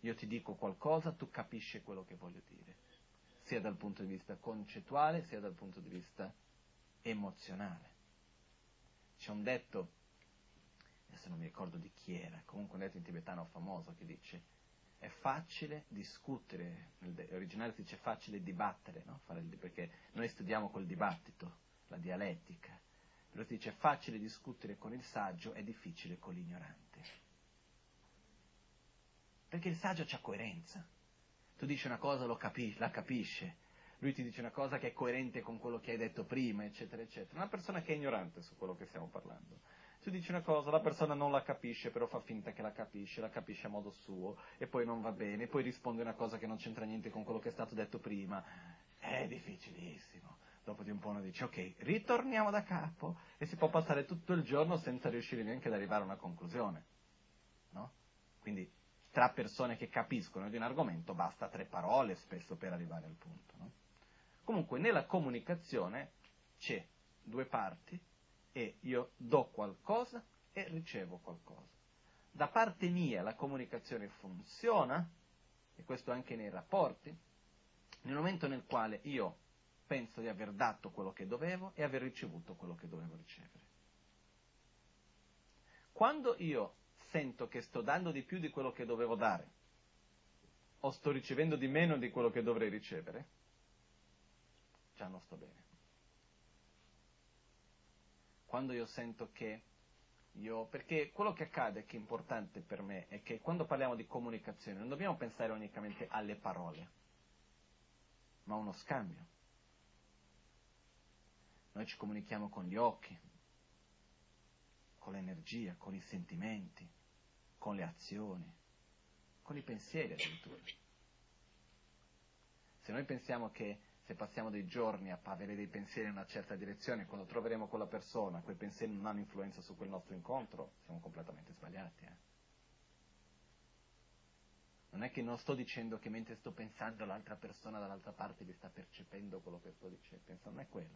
Io ti dico qualcosa, tu capisci quello che voglio dire, sia dal punto di vista concettuale, sia dal punto di vista emozionale. C'è un detto, adesso non mi ricordo di chi era, comunque un detto in tibetano famoso che dice, è facile discutere, nell'originale si dice facile dibattere, no? perché noi studiamo col dibattito, la dialettica, però si dice facile discutere con il saggio, è difficile con l'ignorante. Perché il saggio ha coerenza. Tu dici una cosa, capi- la capisce, lui ti dice una cosa che è coerente con quello che hai detto prima, eccetera, eccetera. Una persona che è ignorante su quello che stiamo parlando. Tu dici una cosa, la persona non la capisce, però fa finta che la capisce, la capisce a modo suo, e poi non va bene, poi risponde una cosa che non c'entra niente con quello che è stato detto prima. È difficilissimo. Dopo di un po' uno dice, ok, ritorniamo da capo, e si può passare tutto il giorno senza riuscire neanche ad arrivare a una conclusione. No? Quindi, tra persone che capiscono di un argomento basta tre parole spesso per arrivare al punto. No? Comunque, nella comunicazione c'è due parti, e io do qualcosa e ricevo qualcosa. Da parte mia la comunicazione funziona, e questo anche nei rapporti, nel momento nel quale io penso di aver dato quello che dovevo e aver ricevuto quello che dovevo ricevere. Quando io sento che sto dando di più di quello che dovevo dare, o sto ricevendo di meno di quello che dovrei ricevere, già non sto bene quando io sento che io, perché quello che accade, che è importante per me, è che quando parliamo di comunicazione non dobbiamo pensare unicamente alle parole, ma a uno scambio. Noi ci comunichiamo con gli occhi, con l'energia, con i sentimenti, con le azioni, con i pensieri addirittura. Se noi pensiamo che se passiamo dei giorni a avere dei pensieri in una certa direzione, quando troveremo quella persona, quei pensieri non hanno influenza su quel nostro incontro, siamo completamente sbagliati. Eh? Non è che non sto dicendo che mentre sto pensando l'altra persona dall'altra parte vi sta percependo quello che sto dicendo, non è quello.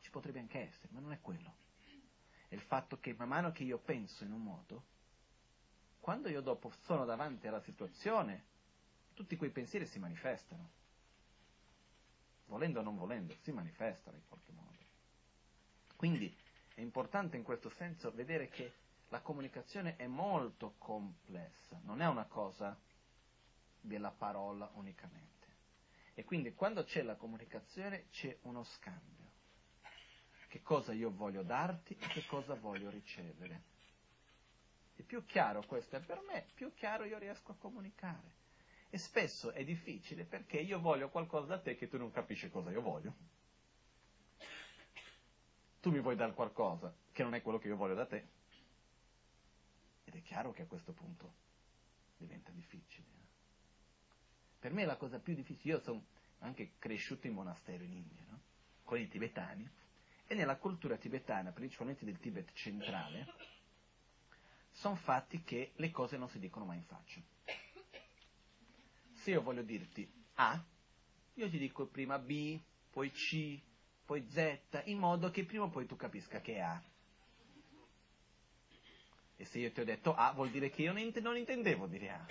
Ci potrebbe anche essere, ma non è quello. È il fatto che man mano che io penso in un modo, quando io dopo sono davanti alla situazione, tutti quei pensieri si manifestano volendo o non volendo, si manifestano in qualche modo. Quindi è importante in questo senso vedere che la comunicazione è molto complessa, non è una cosa della parola unicamente. E quindi quando c'è la comunicazione c'è uno scambio. Che cosa io voglio darti e che cosa voglio ricevere. E più chiaro questo è per me, più chiaro io riesco a comunicare. E spesso è difficile perché io voglio qualcosa da te che tu non capisci cosa io voglio. Tu mi vuoi dare qualcosa che non è quello che io voglio da te. Ed è chiaro che a questo punto diventa difficile. Eh. Per me la cosa più difficile, io sono anche cresciuto in monastero in India, no? con i tibetani, e nella cultura tibetana, principalmente del Tibet centrale, sono fatti che le cose non si dicono mai in faccia se io voglio dirti A, io ti dico prima B, poi C, poi Z, in modo che prima o poi tu capisca che è A. E se io ti ho detto A, vuol dire che io non intendevo dire A.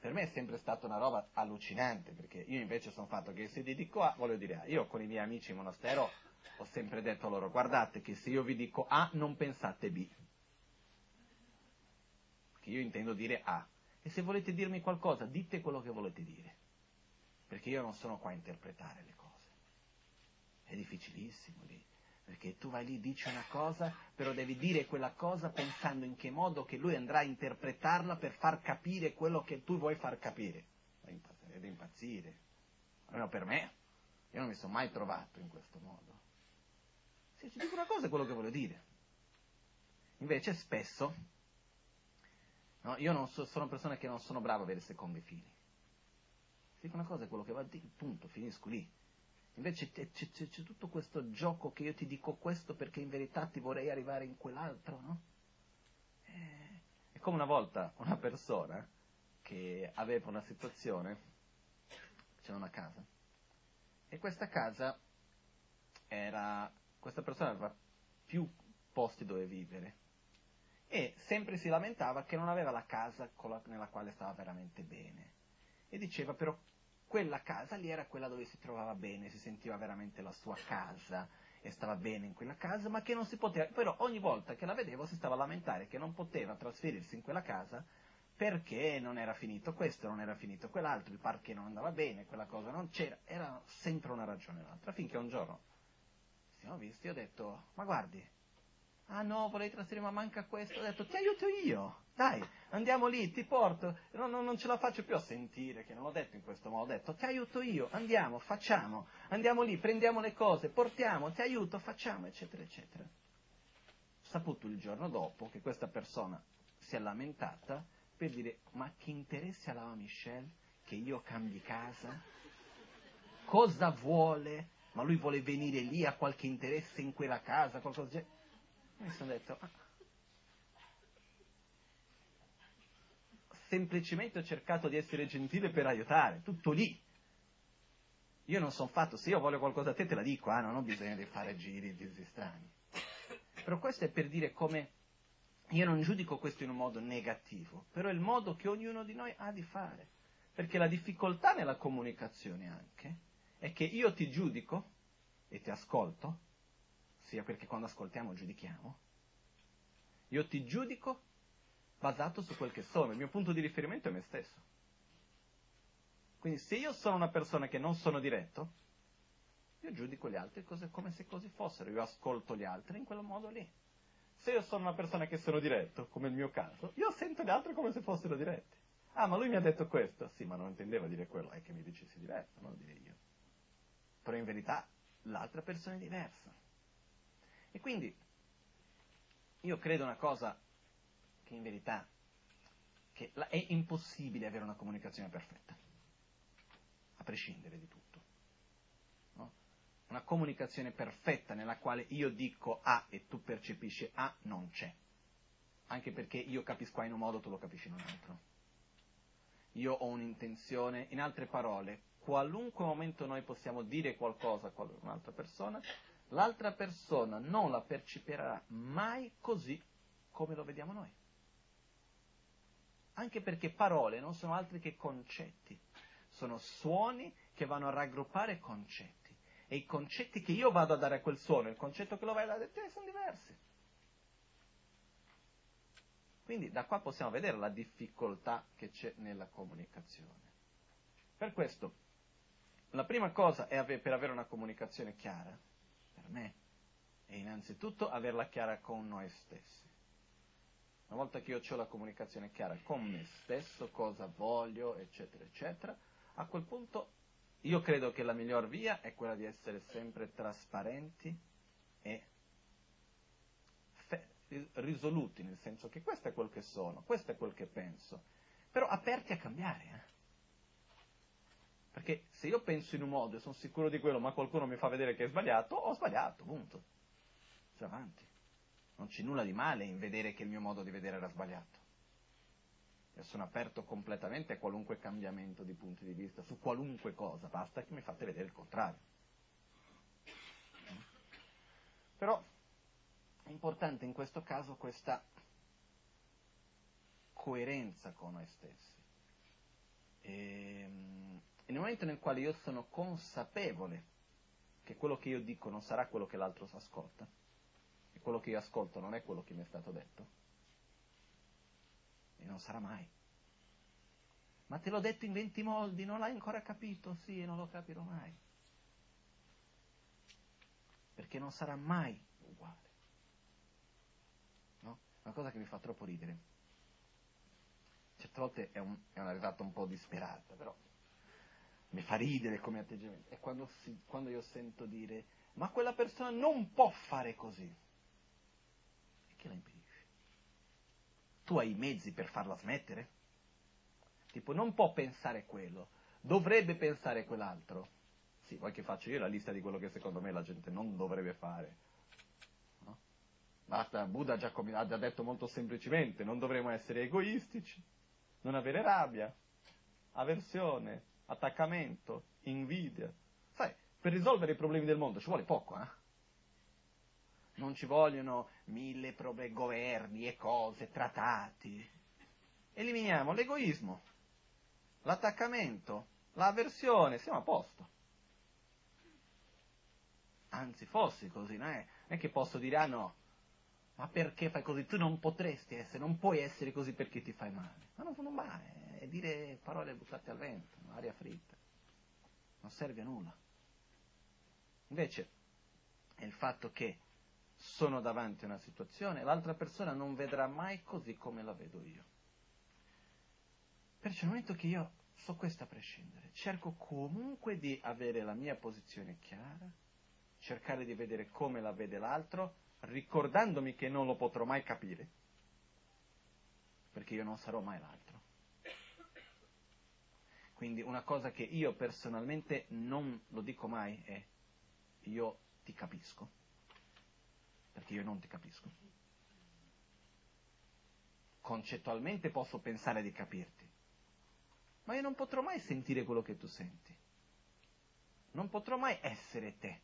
Per me è sempre stata una roba allucinante, perché io invece sono fatto che se ti dico A, voglio dire A. Io con i miei amici in monastero ho sempre detto loro, guardate che se io vi dico A, non pensate B. Perché io intendo dire A. E se volete dirmi qualcosa, dite quello che volete dire, perché io non sono qua a interpretare le cose. È difficilissimo lì, perché tu vai lì, dici una cosa, però devi dire quella cosa pensando in che modo che lui andrà a interpretarla per far capire quello che tu vuoi far capire. È da impazzire. Almeno per me, io non mi sono mai trovato in questo modo. Se ci dico una cosa è quello che voglio dire. Invece spesso No? Io so, sono una persona che non sono bravo a avere secondi fini. Se dico una cosa è quello che va a dire, punto, finisco lì. Invece c'è, c'è, c'è, tutto questo gioco che io ti dico questo perché in verità ti vorrei arrivare in quell'altro, no? Eh, è come una volta una persona che aveva una situazione, c'era una casa, e questa casa era, questa persona aveva più posti dove vivere e sempre si lamentava che non aveva la casa la, nella quale stava veramente bene. E diceva però quella casa lì era quella dove si trovava bene, si sentiva veramente la sua casa e stava bene in quella casa, ma che non si poteva, però ogni volta che la vedevo si stava a lamentare che non poteva trasferirsi in quella casa perché non era finito questo, non era finito quell'altro, il parquet non andava bene, quella cosa non c'era, era sempre una ragione l'altra, finché un giorno siamo visti e ho detto, ma guardi, ah no, vorrei trasferire, ma manca questo, ho detto, ti aiuto io, dai, andiamo lì, ti porto, non, non, non ce la faccio più a sentire, che non l'ho detto in questo modo, ho detto, ti aiuto io, andiamo, facciamo, andiamo lì, prendiamo le cose, portiamo, ti aiuto, facciamo, eccetera, eccetera. Saputo il giorno dopo che questa persona si è lamentata, per dire ma che interesse ha Michel che io cambi casa? Cosa vuole? Ma lui vuole venire lì, ha qualche interesse in quella casa, qualcosa del Mi sono detto, ah. semplicemente ho cercato di essere gentile per aiutare, tutto lì. Io non sono fatto, se io voglio qualcosa a te te la dico, ah, non ho bisogno di fare giri di strani. Però questo è per dire come io non giudico questo in un modo negativo, però è il modo che ognuno di noi ha di fare. Perché la difficoltà nella comunicazione anche è che io ti giudico e ti ascolto, sia perché quando ascoltiamo giudichiamo, io ti giudico basato su quel che sono, il mio punto di riferimento è me stesso. Quindi se io sono una persona che non sono diretto, io giudico gli altri come se così fossero, io ascolto gli altri in quel modo lì. Se io sono una persona che sono diretto, come il mio caso, io sento gli altri come se fossero diretti. Ah, ma lui mi ha detto questo. Sì, ma non intendeva dire quello, è che mi dicessi diretto, non lo direi io. Però in verità l'altra persona è diversa. E quindi io credo una cosa che in verità che è impossibile avere una comunicazione perfetta, a prescindere di tutto una comunicazione perfetta nella quale io dico A e tu percepisci A non c'è. Anche perché io capisco A in un modo, tu lo capisci in un altro. Io ho un'intenzione, in altre parole, qualunque momento noi possiamo dire qualcosa a un'altra persona, l'altra persona non la percepirà mai così come lo vediamo noi. Anche perché parole non sono altri che concetti, sono suoni che vanno a raggruppare concetti e i concetti che io vado a dare a quel suono il concetto che lo vai a dare a te sono diversi. Quindi da qua possiamo vedere la difficoltà che c'è nella comunicazione. Per questo, la prima cosa è per avere una comunicazione chiara, me, è innanzitutto averla chiara con noi stessi. Una volta che io ho la comunicazione chiara con me stesso, cosa voglio, eccetera, eccetera, a quel punto io credo che la miglior via è quella di essere sempre trasparenti e fe- risoluti, nel senso che questo è quel che sono, questo è quel che penso, però aperti a cambiare. Eh? Perché se io penso in un modo e sono sicuro di quello, ma qualcuno mi fa vedere che è sbagliato, ho sbagliato, punto. C'è avanti. Non c'è nulla di male in vedere che il mio modo di vedere era sbagliato e sono aperto completamente a qualunque cambiamento di punti di vista, su qualunque cosa, basta che mi fate vedere il contrario. Però è importante in questo caso questa coerenza con noi stessi. E, ehm, e nel momento nel quale io sono consapevole che quello che io dico non sarà quello che l'altro ascolta, e quello che io ascolto non è quello che mi è stato detto, e non sarà mai. Ma te l'ho detto in venti modi, non l'hai ancora capito? Sì, e non lo capirò mai. Perché non sarà mai uguale. No? Una cosa che mi fa troppo ridere. Certe volte è, un, è una risata un po' disperata, però mi fa ridere come atteggiamento. È quando, si, quando io sento dire, ma quella persona non può fare così. E che la impedisce? tu hai i mezzi per farla smettere? Tipo, non può pensare quello, dovrebbe pensare quell'altro. Sì, vuoi che faccio io la lista di quello che secondo me la gente non dovrebbe fare? No? Basta, Buddha ha già, ha già detto molto semplicemente, non dovremmo essere egoistici, non avere rabbia, avversione, attaccamento, invidia. Sai, per risolvere i problemi del mondo ci vuole poco, eh? non ci vogliono mille problemi, governi e cose, trattati. Eliminiamo l'egoismo, l'attaccamento, l'avversione, siamo a posto. Anzi, fossi così, non è, non è che posso dire, ah no, Ma perché fai così? Tu non potresti essere, non puoi essere così perché ti fai male. Ma non, non va, è dire parole buttate al vento, aria fritta. Non serve a nulla. Invece è il fatto che sono davanti a una situazione, l'altra persona non vedrà mai così come la vedo io. Perciò nel momento che io so questo a prescindere, cerco comunque di avere la mia posizione chiara, cercare di vedere come la vede l'altro, ricordandomi che non lo potrò mai capire, perché io non sarò mai l'altro. Quindi una cosa che io personalmente non lo dico mai è io ti capisco, perché io non ti capisco. Concettualmente posso pensare di capirti, ma io non potrò mai sentire quello che tu senti. Non potrò mai essere te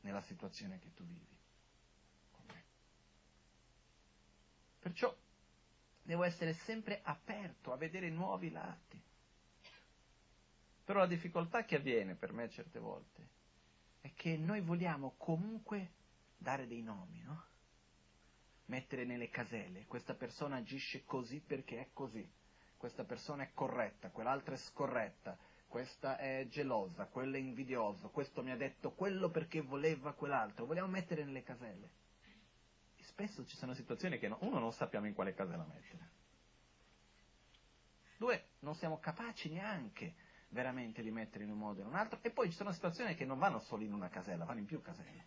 nella situazione che tu vivi. Perciò devo essere sempre aperto a vedere nuovi lati. Però la difficoltà che avviene per me certe volte è che noi vogliamo comunque dare dei nomi, no? Mettere nelle caselle, questa persona agisce così perché è così, questa persona è corretta, quell'altra è scorretta, questa è gelosa, quello è invidioso, questo mi ha detto quello perché voleva quell'altro, vogliamo mettere nelle caselle. E spesso ci sono situazioni che no, uno non sappiamo in quale casella mettere. Due, non siamo capaci neanche veramente di mettere in un modo o in un altro, e poi ci sono situazioni che non vanno solo in una casella, vanno in più caselle.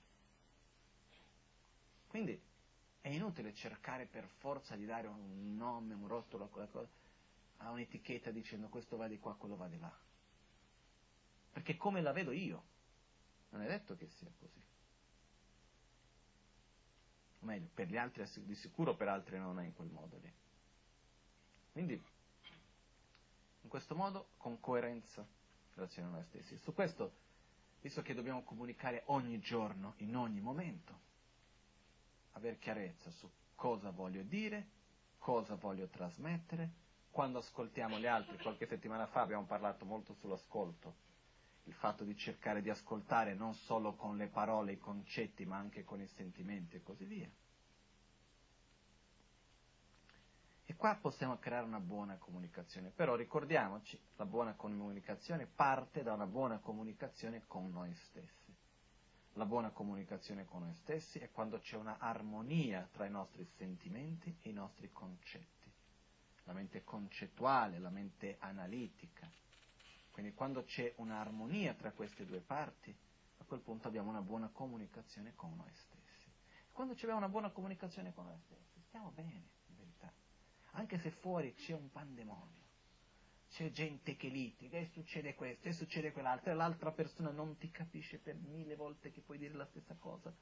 Quindi è inutile cercare per forza di dare un nome, un rotolo a un'etichetta dicendo questo va di qua, quello va di là. Perché come la vedo io, non è detto che sia così. O meglio, per gli altri di sicuro, per altri non è in quel modo lì. Quindi in questo modo con coerenza relazione a noi stessi. Su questo, visto che dobbiamo comunicare ogni giorno, in ogni momento, avere chiarezza su cosa voglio dire, cosa voglio trasmettere, quando ascoltiamo gli altri, qualche settimana fa abbiamo parlato molto sull'ascolto, il fatto di cercare di ascoltare non solo con le parole, i concetti, ma anche con i sentimenti e così via. E qua possiamo creare una buona comunicazione, però ricordiamoci, la buona comunicazione parte da una buona comunicazione con noi stessi. La buona comunicazione con noi stessi è quando c'è una armonia tra i nostri sentimenti e i nostri concetti. La mente concettuale, la mente analitica. Quindi quando c'è un'armonia tra queste due parti, a quel punto abbiamo una buona comunicazione con noi stessi. Quando abbiamo una buona comunicazione con noi stessi, stiamo bene anche se fuori c'è un pandemonio, c'è gente che litiga e succede questo e succede quell'altro e l'altra persona non ti capisce per mille volte che puoi dire la stessa cosa.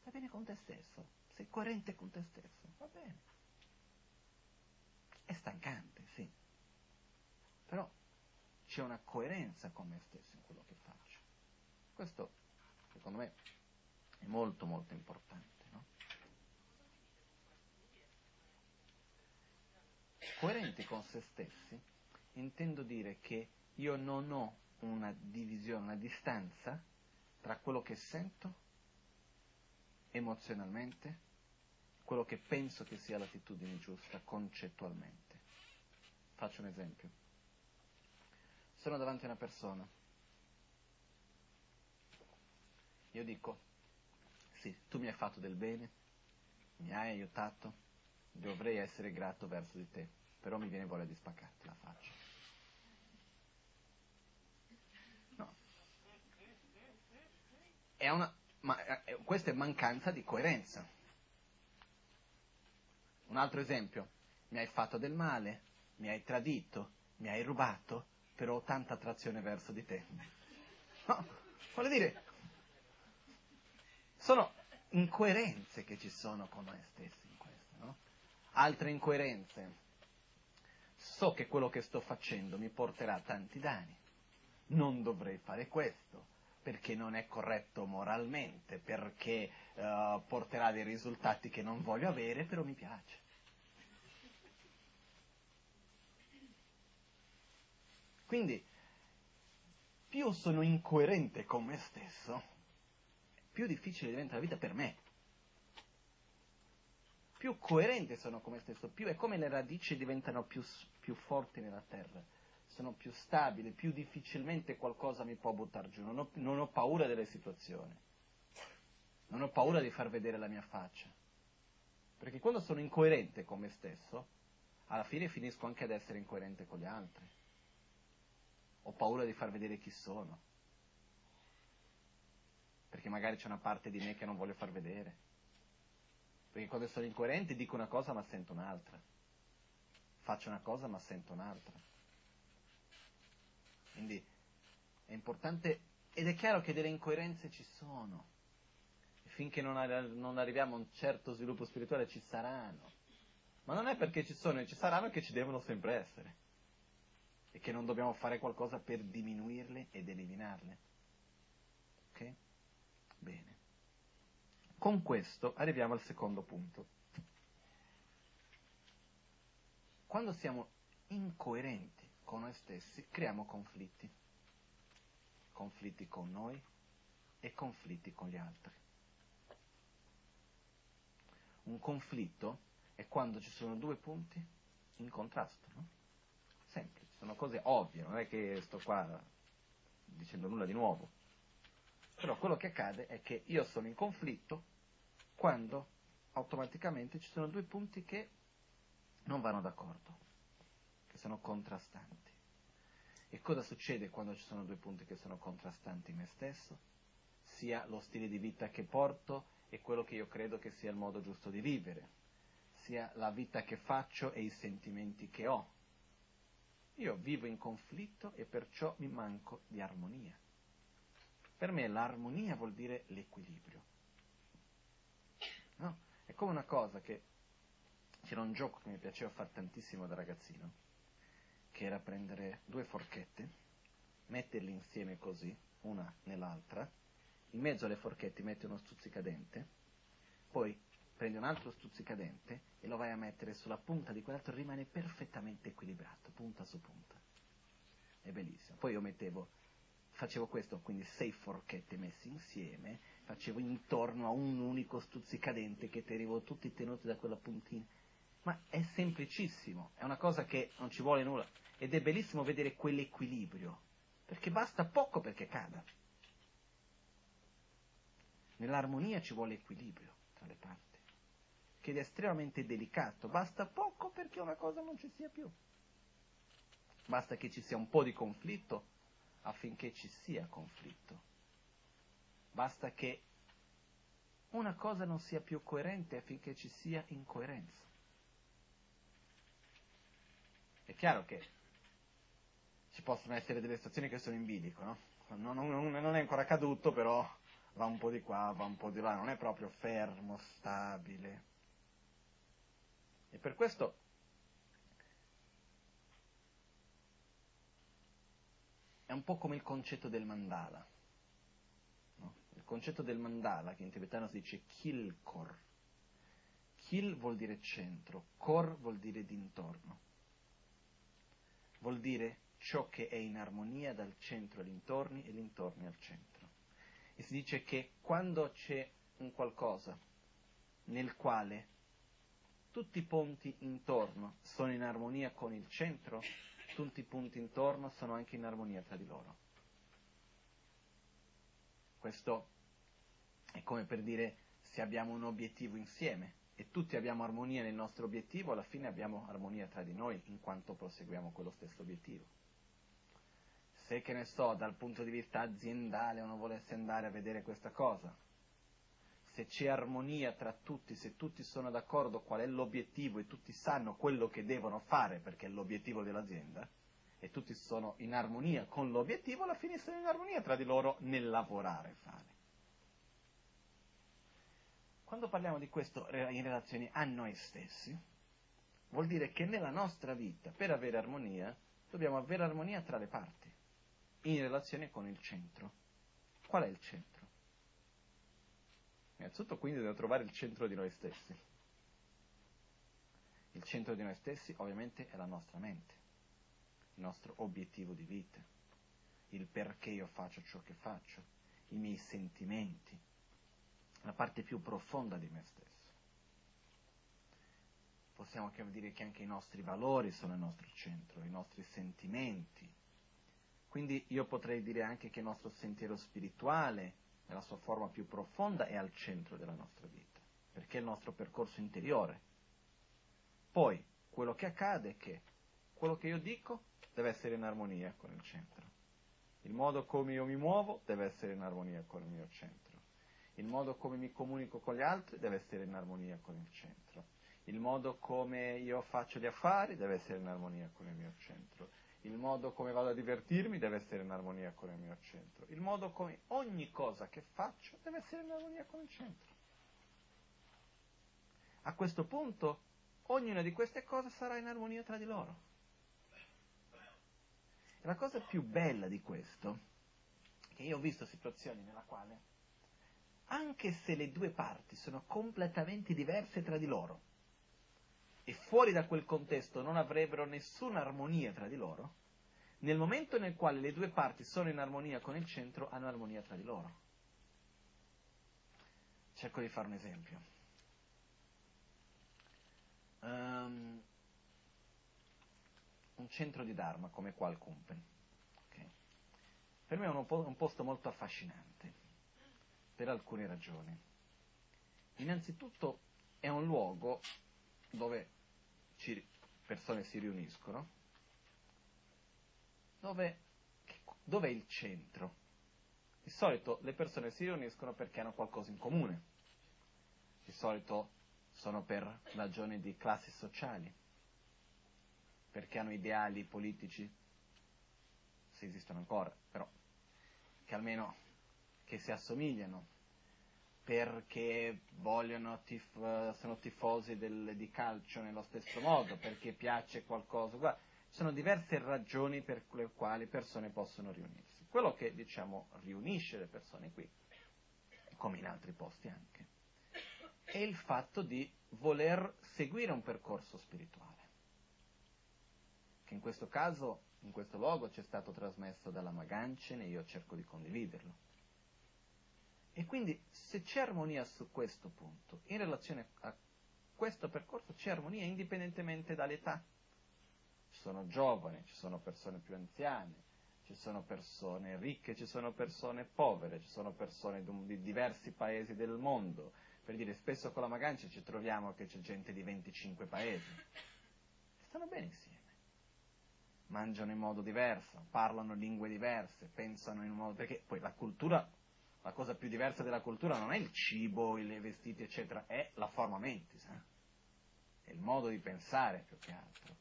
Stai bene con te stesso, sei coerente con te stesso, va bene. È stancante, sì, però c'è una coerenza con me stesso in quello che faccio. Questo, secondo me, è molto molto importante. Coerenti con se stessi, intendo dire che io non ho una divisione, una distanza tra quello che sento emozionalmente, quello che penso che sia l'attitudine giusta concettualmente. Faccio un esempio. Sono davanti a una persona. Io dico, sì, tu mi hai fatto del bene, mi hai aiutato, dovrei essere grato verso di te però mi viene voglia di spaccarti la faccia. No. È una, ma, è, questa è mancanza di coerenza. Un altro esempio, mi hai fatto del male, mi hai tradito, mi hai rubato, però ho tanta attrazione verso di te. No, voglio dire, sono incoerenze che ci sono con noi stessi? Altre incoerenze so che quello che sto facendo mi porterà tanti danni, non dovrei fare questo, perché non è corretto moralmente, perché uh, porterà dei risultati che non voglio avere, però mi piace. Quindi, più sono incoerente con me stesso, più difficile diventa la vita per me. Più coerente sono con me stesso, più è come le radici diventano più, più forti nella terra, sono più stabili, più difficilmente qualcosa mi può buttare giù, non ho, non ho paura delle situazioni, non ho paura di far vedere la mia faccia. Perché quando sono incoerente con me stesso, alla fine finisco anche ad essere incoerente con gli altri. Ho paura di far vedere chi sono. Perché magari c'è una parte di me che non voglio far vedere. Perché quando sono incoerente dico una cosa ma sento un'altra. Faccio una cosa ma sento un'altra. Quindi è importante, ed è chiaro che delle incoerenze ci sono. E finché non, non arriviamo a un certo sviluppo spirituale ci saranno. Ma non è perché ci sono ci saranno che ci devono sempre essere. E che non dobbiamo fare qualcosa per diminuirle ed eliminarle. Ok? Bene. Con questo arriviamo al secondo punto. Quando siamo incoerenti con noi stessi, creiamo conflitti. Conflitti con noi e conflitti con gli altri. Un conflitto è quando ci sono due punti in contrasto, no? Semplice, sono cose ovvie, non è che sto qua dicendo nulla di nuovo. Però quello che accade è che io sono in conflitto quando automaticamente ci sono due punti che non vanno d'accordo, che sono contrastanti. E cosa succede quando ci sono due punti che sono contrastanti in me stesso? Sia lo stile di vita che porto e quello che io credo che sia il modo giusto di vivere, sia la vita che faccio e i sentimenti che ho. Io vivo in conflitto e perciò mi manco di armonia. Per me l'armonia vuol dire l'equilibrio. No? È come una cosa che c'era un gioco che mi piaceva fare tantissimo da ragazzino, che era prendere due forchette, metterle insieme così, una nell'altra, in mezzo alle forchette metti uno stuzzicadente, poi prendi un altro stuzzicadente e lo vai a mettere sulla punta di quell'altro, rimane perfettamente equilibrato, punta su punta. È bellissimo. Poi io mettevo facevo questo, quindi sei forchette messe insieme, facevo intorno a un unico stuzzicadente che tenivo tutti tenuti da quella puntina. Ma è semplicissimo, è una cosa che non ci vuole nulla ed è bellissimo vedere quell'equilibrio, perché basta poco perché cada. Nell'armonia ci vuole equilibrio tra le parti, che è estremamente delicato, basta poco perché una cosa non ci sia più. Basta che ci sia un po' di conflitto affinché ci sia conflitto. Basta che una cosa non sia più coerente affinché ci sia incoerenza. È chiaro che ci possono essere delle stazioni che sono in bilico, no? Non, non, non, è ancora accaduto, però va un po' di qua, va un po' di là, non è proprio fermo, stabile. E per questo è un po' come il concetto del mandala. Concetto del mandala, che in tibetano si dice kilkor. Kil vuol dire centro, kor vuol dire dintorno. Vuol dire ciò che è in armonia dal centro agli intorni e l'intorni al centro. E si dice che quando c'è un qualcosa nel quale tutti i ponti intorno sono in armonia con il centro, tutti i punti intorno sono anche in armonia tra di loro. Questo è come per dire se abbiamo un obiettivo insieme e tutti abbiamo armonia nel nostro obiettivo, alla fine abbiamo armonia tra di noi in quanto proseguiamo quello stesso obiettivo. Se che ne so, dal punto di vista aziendale uno volesse andare a vedere questa cosa, se c'è armonia tra tutti, se tutti sono d'accordo qual è l'obiettivo e tutti sanno quello che devono fare perché è l'obiettivo dell'azienda, e tutti sono in armonia con l'obiettivo, alla fine sono in armonia tra di loro nel lavorare e fare. Quando parliamo di questo in relazione a noi stessi, vuol dire che nella nostra vita, per avere armonia, dobbiamo avere armonia tra le parti, in relazione con il centro. Qual è il centro? Innanzitutto quindi dobbiamo trovare il centro di noi stessi. Il centro di noi stessi ovviamente è la nostra mente, il nostro obiettivo di vita, il perché io faccio ciò che faccio, i miei sentimenti, la parte più profonda di me stesso. possiamo dire che anche i nostri valori sono il nostro centro, i nostri sentimenti. Quindi io potrei dire anche che il nostro sentiero spirituale, nella sua forma più profonda, è al centro della nostra vita, perché è il nostro percorso interiore. Poi, quello che accade è che quello che io dico deve essere in armonia con il centro. Il modo come io mi muovo deve essere in armonia con il mio centro. Il modo come mi comunico con gli altri deve essere in armonia con il centro. Il modo come io faccio gli affari deve essere in armonia con il mio centro. Il modo come vado a divertirmi deve essere in armonia con il mio centro. Il modo come ogni cosa che faccio deve essere in armonia con il centro. A questo punto ognuna di queste cose sarà in armonia tra di loro. La cosa più bella di questo, che io ho visto situazioni nella quale, anche se le due parti sono completamente diverse tra di loro, e fuori da quel contesto non avrebbero nessuna armonia tra di loro, nel momento nel quale le due parti sono in armonia con il centro, hanno armonia tra di loro. Cerco di fare un esempio. Um, un centro di Dharma come qua al Kumpen. Okay. Per me è un, un posto molto affascinante, per alcune ragioni. Innanzitutto è un luogo dove ci, persone si riuniscono, dove, dove è il centro? Di solito le persone si riuniscono perché hanno qualcosa in comune. Di solito sono per ragioni di classi sociali, perché hanno ideali politici, se esistono ancora, però, che almeno che si assomigliano, perché vogliono tif- sono tifosi del, di calcio nello stesso modo, perché piace qualcosa. Guarda, ci sono diverse ragioni per le quali persone possono riunirsi. Quello che, diciamo, riunisce le persone qui, come in altri posti anche, è il fatto di voler seguire un percorso spirituale che in questo caso, in questo luogo, ci è stato trasmesso dalla Magancene e io cerco di condividerlo. E quindi se c'è armonia su questo punto, in relazione a questo percorso c'è armonia indipendentemente dall'età. Ci sono giovani, ci sono persone più anziane, ci sono persone ricche, ci sono persone povere, ci sono persone di diversi paesi del mondo. Per dire, spesso con la Magancia ci troviamo che c'è gente di 25 paesi. Stanno bene insieme mangiano in modo diverso, parlano lingue diverse, pensano in un modo... perché poi la cultura, la cosa più diversa della cultura non è il cibo, i vestiti, eccetera, è la forma mentis, eh? è il modo di pensare più che altro.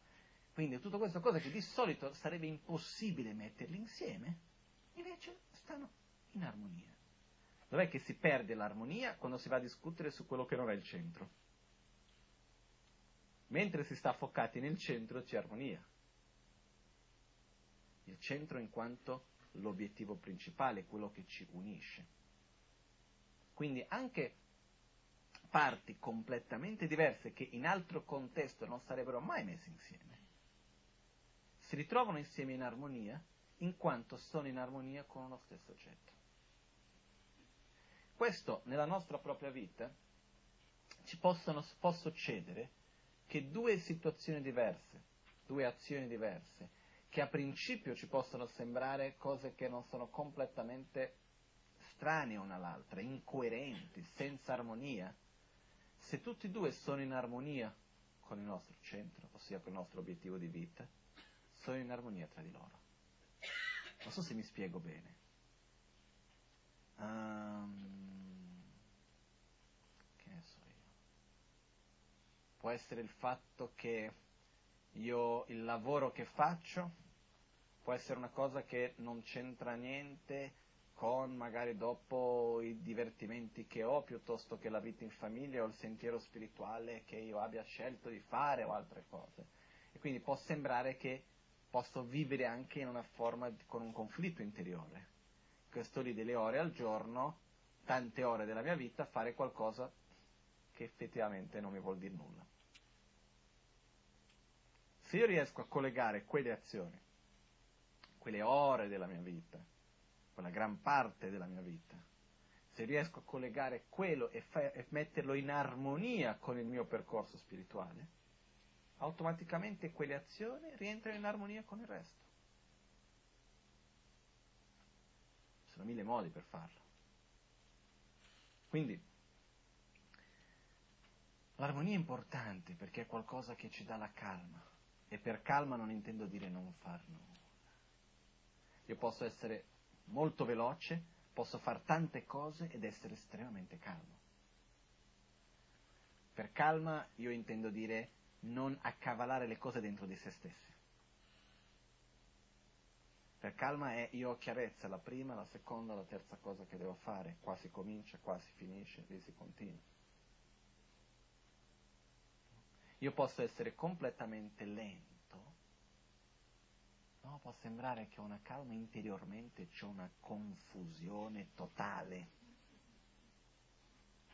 Quindi tutte queste cose che di solito sarebbe impossibile metterle insieme, invece stanno in armonia. Dov'è che si perde l'armonia? Quando si va a discutere su quello che non è il centro. Mentre si sta foccati nel centro c'è armonia il centro in quanto l'obiettivo principale, quello che ci unisce. Quindi anche parti completamente diverse che in altro contesto non sarebbero mai messe insieme, si ritrovano insieme in armonia in quanto sono in armonia con lo stesso oggetto. Questo nella nostra propria vita ci possono, può succedere che due situazioni diverse, due azioni diverse, che a principio ci possono sembrare cose che non sono completamente strane una all'altra, incoerenti, senza armonia, se tutti e due sono in armonia con il nostro centro, ossia con il nostro obiettivo di vita, sono in armonia tra di loro. Non so se mi spiego bene. Um, che ne so io? Può essere il fatto che io il lavoro che faccio può essere una cosa che non c'entra niente con magari dopo i divertimenti che ho piuttosto che la vita in famiglia o il sentiero spirituale che io abbia scelto di fare o altre cose. E quindi può sembrare che posso vivere anche in una forma con un conflitto interiore. Questo lì delle ore al giorno, tante ore della mia vita, fare qualcosa che effettivamente non mi vuol dire nulla. Se io riesco a collegare quelle azioni, quelle ore della mia vita, quella gran parte della mia vita, se riesco a collegare quello e, fa- e metterlo in armonia con il mio percorso spirituale, automaticamente quelle azioni rientrano in armonia con il resto. Ci sono mille modi per farlo. Quindi l'armonia è importante perché è qualcosa che ci dà la calma e per calma non intendo dire non far nulla. Io posso essere molto veloce, posso fare tante cose ed essere estremamente calmo. Per calma io intendo dire non accavalare le cose dentro di se stessi. Per calma è io ho chiarezza la prima, la seconda, la terza cosa che devo fare. Qua si comincia, qua si finisce, lì si continua. Io posso essere completamente lento, no? può sembrare che ho una calma interiormente, c'è una confusione totale.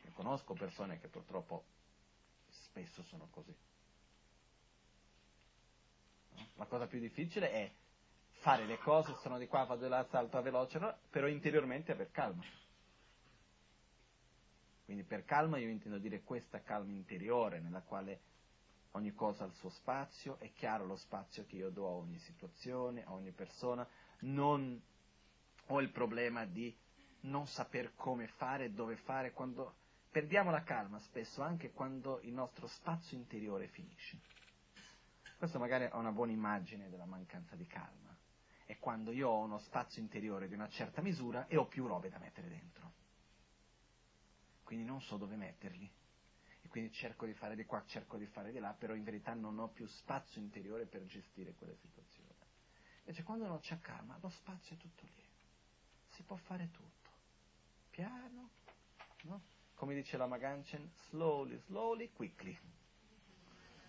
Io conosco persone che purtroppo spesso sono così. La cosa più difficile è fare le cose, sono di qua, vado di là, salto a veloce, no? però interiormente aver calma. Quindi per calma io intendo dire questa calma interiore nella quale ogni cosa ha il suo spazio, è chiaro lo spazio che io do a ogni situazione, a ogni persona, non ho il problema di non saper come fare, dove fare, quando perdiamo la calma spesso anche quando il nostro spazio interiore finisce. Questo magari è una buona immagine della mancanza di calma. È quando io ho uno spazio interiore di una certa misura e ho più robe da mettere dentro. Quindi non so dove metterli. Quindi cerco di fare di qua, cerco di fare di là, però in verità non ho più spazio interiore per gestire quelle situazioni. Invece quando non c'è calma, lo spazio è tutto lì. Si può fare tutto. Piano, no? come dice la Maganchen, slowly, slowly, quickly.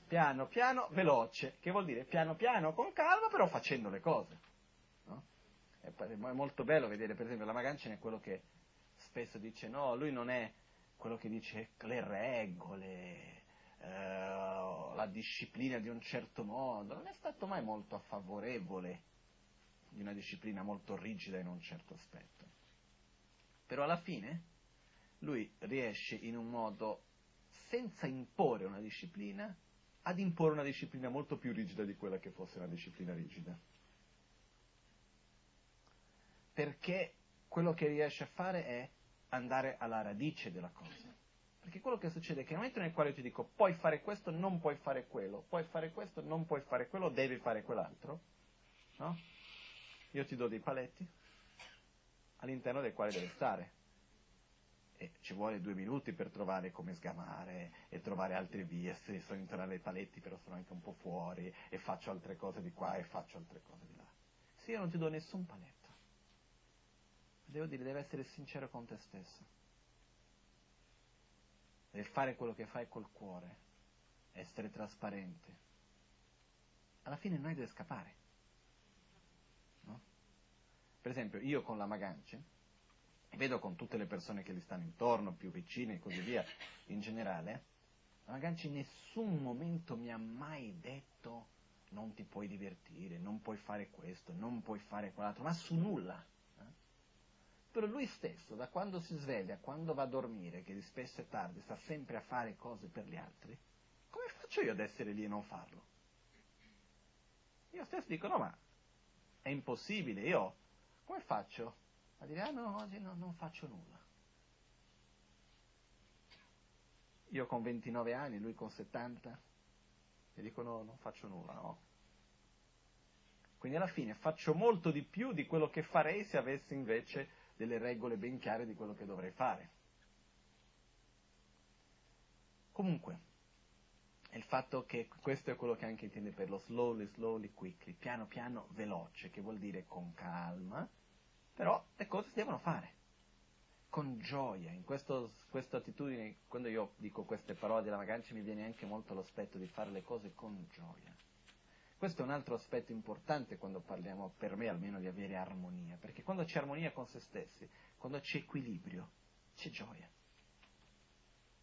Piano, piano, veloce, che vuol dire piano, piano, con calma, però facendo le cose. No? È, molto bello vedere, per esempio, la Maganchen è quello che spesso dice, no, lui non è quello che dice le eh, disciplina di un certo modo, non è stato mai molto favorevole di una disciplina molto rigida in un certo aspetto. Però alla fine lui riesce in un modo, senza imporre una disciplina, ad imporre una disciplina molto più rigida di quella che fosse una disciplina rigida. Perché quello che riesce a fare è andare alla radice della cosa. Perché quello che succede è che nel momento nel quale io ti dico puoi fare questo, non puoi fare quello, puoi fare questo, non puoi fare quello, devi fare quell'altro, no? Io ti do dei paletti all'interno dei quali devi stare e ci vuole due minuti per trovare come sgamare e trovare altre vie, se sono intorno ai paletti però sono anche un po' fuori e faccio altre cose di qua e faccio altre cose di là. Se io non ti do nessun paletto, devo dire, devi essere sincero con te stesso. Devi fare quello che fai col cuore, essere trasparente. Alla fine non hai dove scappare. No? Per esempio, io con la Magance, vedo con tutte le persone che gli stanno intorno, più vicine e così via, in generale, Maganci in nessun momento mi ha mai detto non ti puoi divertire, non puoi fare questo, non puoi fare quell'altro, ma su nulla. Però lui stesso, da quando si sveglia, quando va a dormire, che spesso è tardi, sta sempre a fare cose per gli altri, come faccio io ad essere lì e non farlo? Io stesso dico, no, ma è impossibile, io come faccio? a dire, ah no, oggi no, non faccio nulla. Io con 29 anni, lui con 70, e dico no, non faccio nulla, no. Quindi alla fine faccio molto di più di quello che farei se avessi invece delle regole ben chiare di quello che dovrei fare. Comunque, il fatto che questo è quello che anche intende per lo slowly, slowly, quickly, piano piano, veloce, che vuol dire con calma, però le cose si devono fare con gioia, in questo, questa attitudine, quando io dico queste parole della vacanza mi viene anche molto l'aspetto di fare le cose con gioia. Questo è un altro aspetto importante quando parliamo, per me almeno, di avere armonia, perché quando c'è armonia con se stessi, quando c'è equilibrio, c'è gioia.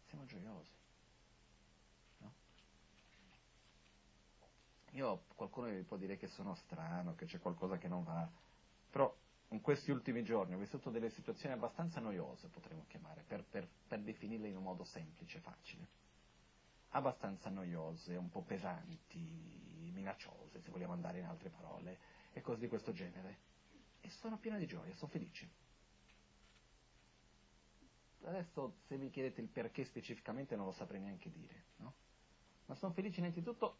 Siamo gioiosi. Io, qualcuno vi può dire che sono strano, che c'è qualcosa che non va, però in questi ultimi giorni ho vissuto delle situazioni abbastanza noiose, potremmo chiamare, per, per, per definirle in un modo semplice, facile. abbastanza noiose, un po' pesanti, minacciose, se vogliamo andare in altre parole, e cose di questo genere. E sono piena di gioia, sono felice. Adesso se mi chiedete il perché specificamente non lo saprei neanche dire, no? Ma sono felice innanzitutto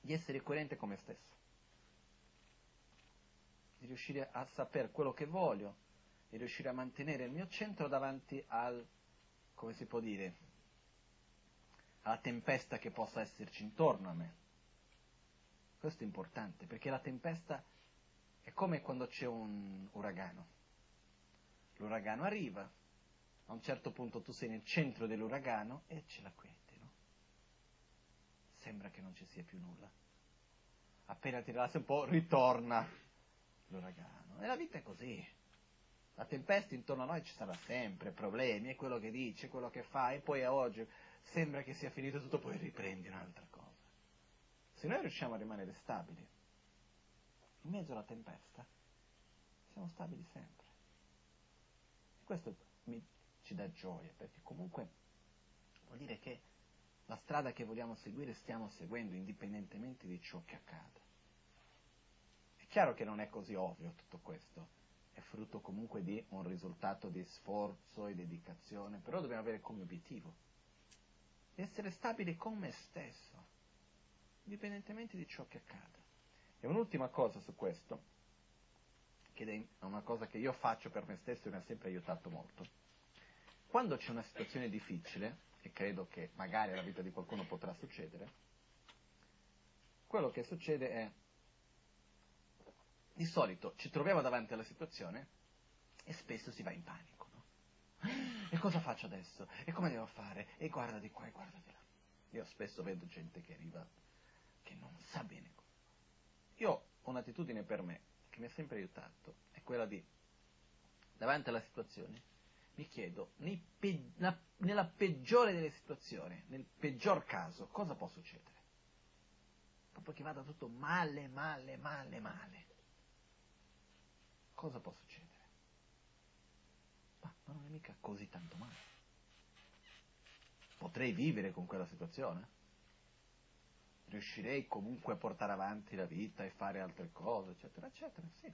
di essere coerente con me stesso, di riuscire a sapere quello che voglio, di riuscire a mantenere il mio centro davanti al, come si può dire, alla tempesta che possa esserci intorno a me. Questo è importante, perché la tempesta è come quando c'è un uragano l'uragano arriva, a un certo punto tu sei nel centro dell'uragano e c'è la quiete, no? Sembra che non ci sia più nulla. Appena ti rilassi un po', ritorna l'uragano. E la vita è così. La tempesta intorno a noi ci sarà sempre, problemi, è quello che dice, quello che fa, e poi a oggi sembra che sia finito tutto, poi riprendi un'altra cosa. Se noi riusciamo a rimanere stabili, in mezzo alla tempesta, siamo stabili sempre. Questo mi, ci dà gioia, perché comunque vuol dire che la strada che vogliamo seguire stiamo seguendo indipendentemente di ciò che accade. È chiaro che non è così ovvio tutto questo, è frutto comunque di un risultato di sforzo e dedicazione, però dobbiamo avere come obiettivo essere stabili con me stesso, indipendentemente di ciò che accade. E un'ultima cosa su questo, che è una cosa che io faccio per me stesso e mi ha sempre aiutato molto. Quando c'è una situazione difficile, e credo che magari nella vita di qualcuno potrà succedere, quello che succede è, di solito ci troviamo davanti alla situazione e spesso si va in panico. No? E cosa faccio adesso? E come devo fare? E guarda di qua e guarda di là. Io spesso vedo gente che arriva che non sa bene. Io ho un'attitudine per me, che mi ha sempre aiutato è quella di, davanti alla situazione, mi chiedo, pe- na- nella peggiore delle situazioni, nel peggior caso, cosa può succedere? Proprio che vada tutto male, male, male, male. Cosa può succedere? Mica così tanto male. Potrei vivere con quella situazione? riuscirei comunque a portare avanti la vita e fare altre cose, eccetera, eccetera, sì.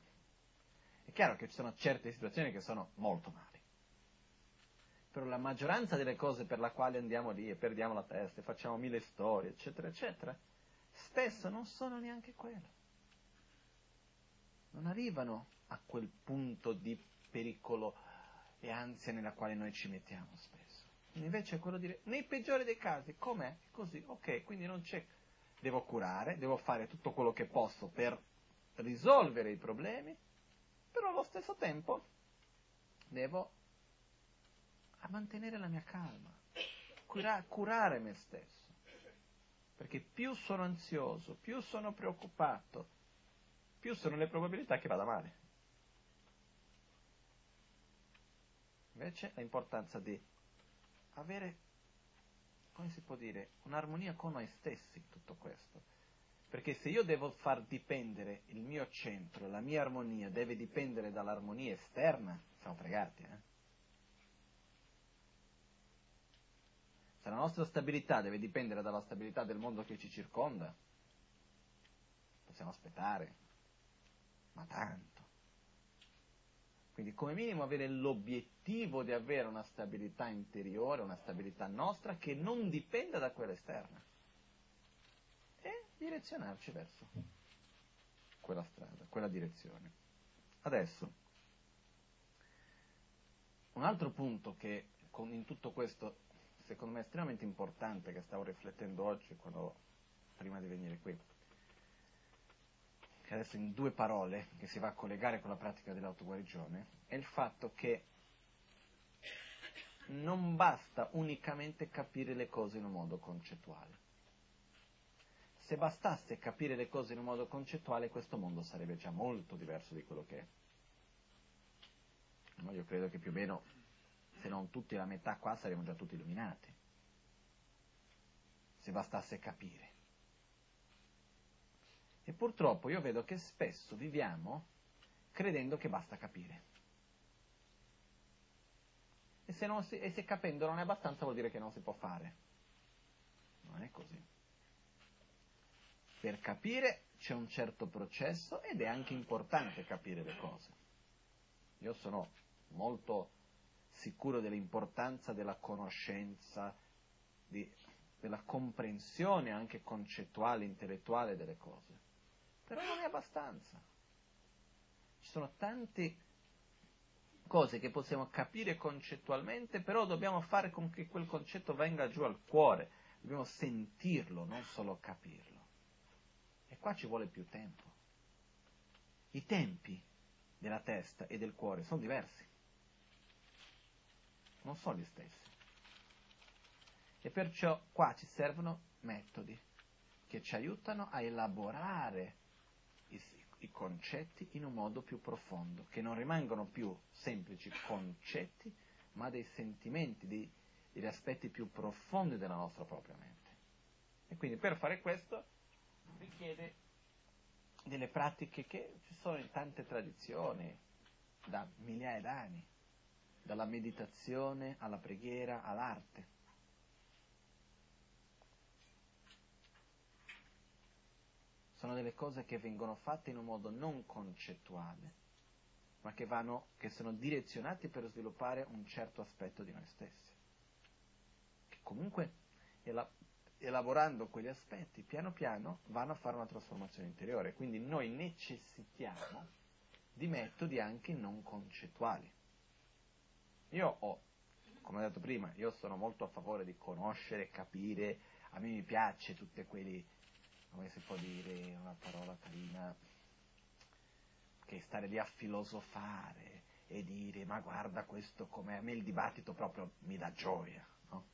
È chiaro che ci sono certe situazioni che sono molto male. Però la maggioranza delle cose per la quale andiamo lì e perdiamo la testa e facciamo mille storie, eccetera, eccetera, spesso non sono neanche quelle. Non arrivano a quel punto di pericolo e ansia nella quale noi ci mettiamo spesso. Invece è quello di dire, nei peggiori dei casi, com'è? Così, ok, quindi non c'è devo curare, devo fare tutto quello che posso per risolvere i problemi, però allo stesso tempo devo mantenere la mia calma, cura- curare me stesso. Perché più sono ansioso, più sono preoccupato, più sono le probabilità che vada male. Invece l'importanza di avere come si può dire, un'armonia con noi stessi in tutto questo. Perché se io devo far dipendere il mio centro, la mia armonia deve dipendere dall'armonia esterna, siamo fregati, eh? Se la nostra stabilità deve dipendere dalla stabilità del mondo che ci circonda, possiamo aspettare, ma tanto. Quindi come minimo avere l'obiettivo di avere una stabilità interiore, una stabilità nostra che non dipenda da quella esterna. E direzionarci verso quella strada, quella direzione. Adesso, un altro punto che in tutto questo secondo me è estremamente importante che stavo riflettendo oggi quando, prima di venire qui, che adesso in due parole, che si va a collegare con la pratica dell'autoguarigione, è il fatto che non basta unicamente capire le cose in un modo concettuale. Se bastasse capire le cose in un modo concettuale, questo mondo sarebbe già molto diverso di quello che è. Ma io credo che più o meno, se non tutti la metà qua, saremmo già tutti illuminati. Se bastasse capire. E purtroppo io vedo che spesso viviamo credendo che basta capire. E se, si, e se capendo non è abbastanza vuol dire che non si può fare. Non è così. Per capire c'è un certo processo ed è anche importante capire le cose. Io sono molto sicuro dell'importanza della conoscenza, di, della comprensione anche concettuale, intellettuale delle cose. Però non è abbastanza. Ci sono tante cose che possiamo capire concettualmente, però dobbiamo fare con che quel concetto venga giù al cuore, dobbiamo sentirlo, non solo capirlo. E qua ci vuole più tempo. I tempi della testa e del cuore sono diversi, non sono gli stessi. E perciò qua ci servono metodi che ci aiutano a elaborare i, i concetti in un modo più profondo, che non rimangono più semplici concetti, ma dei sentimenti, dei, degli aspetti più profondi della nostra propria mente. E quindi per fare questo richiede delle pratiche che ci sono in tante tradizioni, da migliaia d'anni, dalla meditazione alla preghiera all'arte. Sono delle cose che vengono fatte in un modo non concettuale, ma che, vanno, che sono direzionate per sviluppare un certo aspetto di noi stessi. Che comunque elaborando quegli aspetti, piano piano vanno a fare una trasformazione interiore. Quindi noi necessitiamo di metodi anche non concettuali. Io ho, come ho detto prima, io sono molto a favore di conoscere, capire, a me mi piace tutte quelli, come si può dire, una parola carina, che stare lì a filosofare e dire ma guarda questo come a me il dibattito proprio mi dà gioia. No?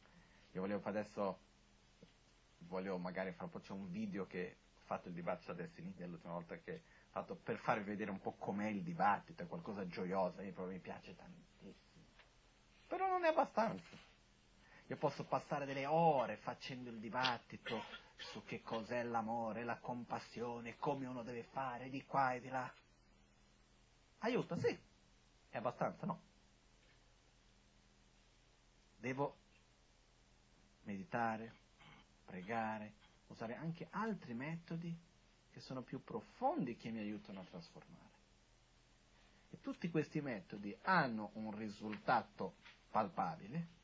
Io volevo adesso voglio magari fra un po' c'è un video che ho fatto il dibattito adesso in India l'ultima volta che ho fatto per farvi vedere un po' com'è il dibattito, è qualcosa gioiosa, mi, proprio mi piace tantissimo. Però non è abbastanza. Io posso passare delle ore facendo il dibattito su che cos'è l'amore, la compassione, come uno deve fare di qua e di là. Aiuta, sì. È abbastanza, no? Devo meditare, pregare, usare anche altri metodi che sono più profondi che mi aiutano a trasformare. E tutti questi metodi hanno un risultato palpabile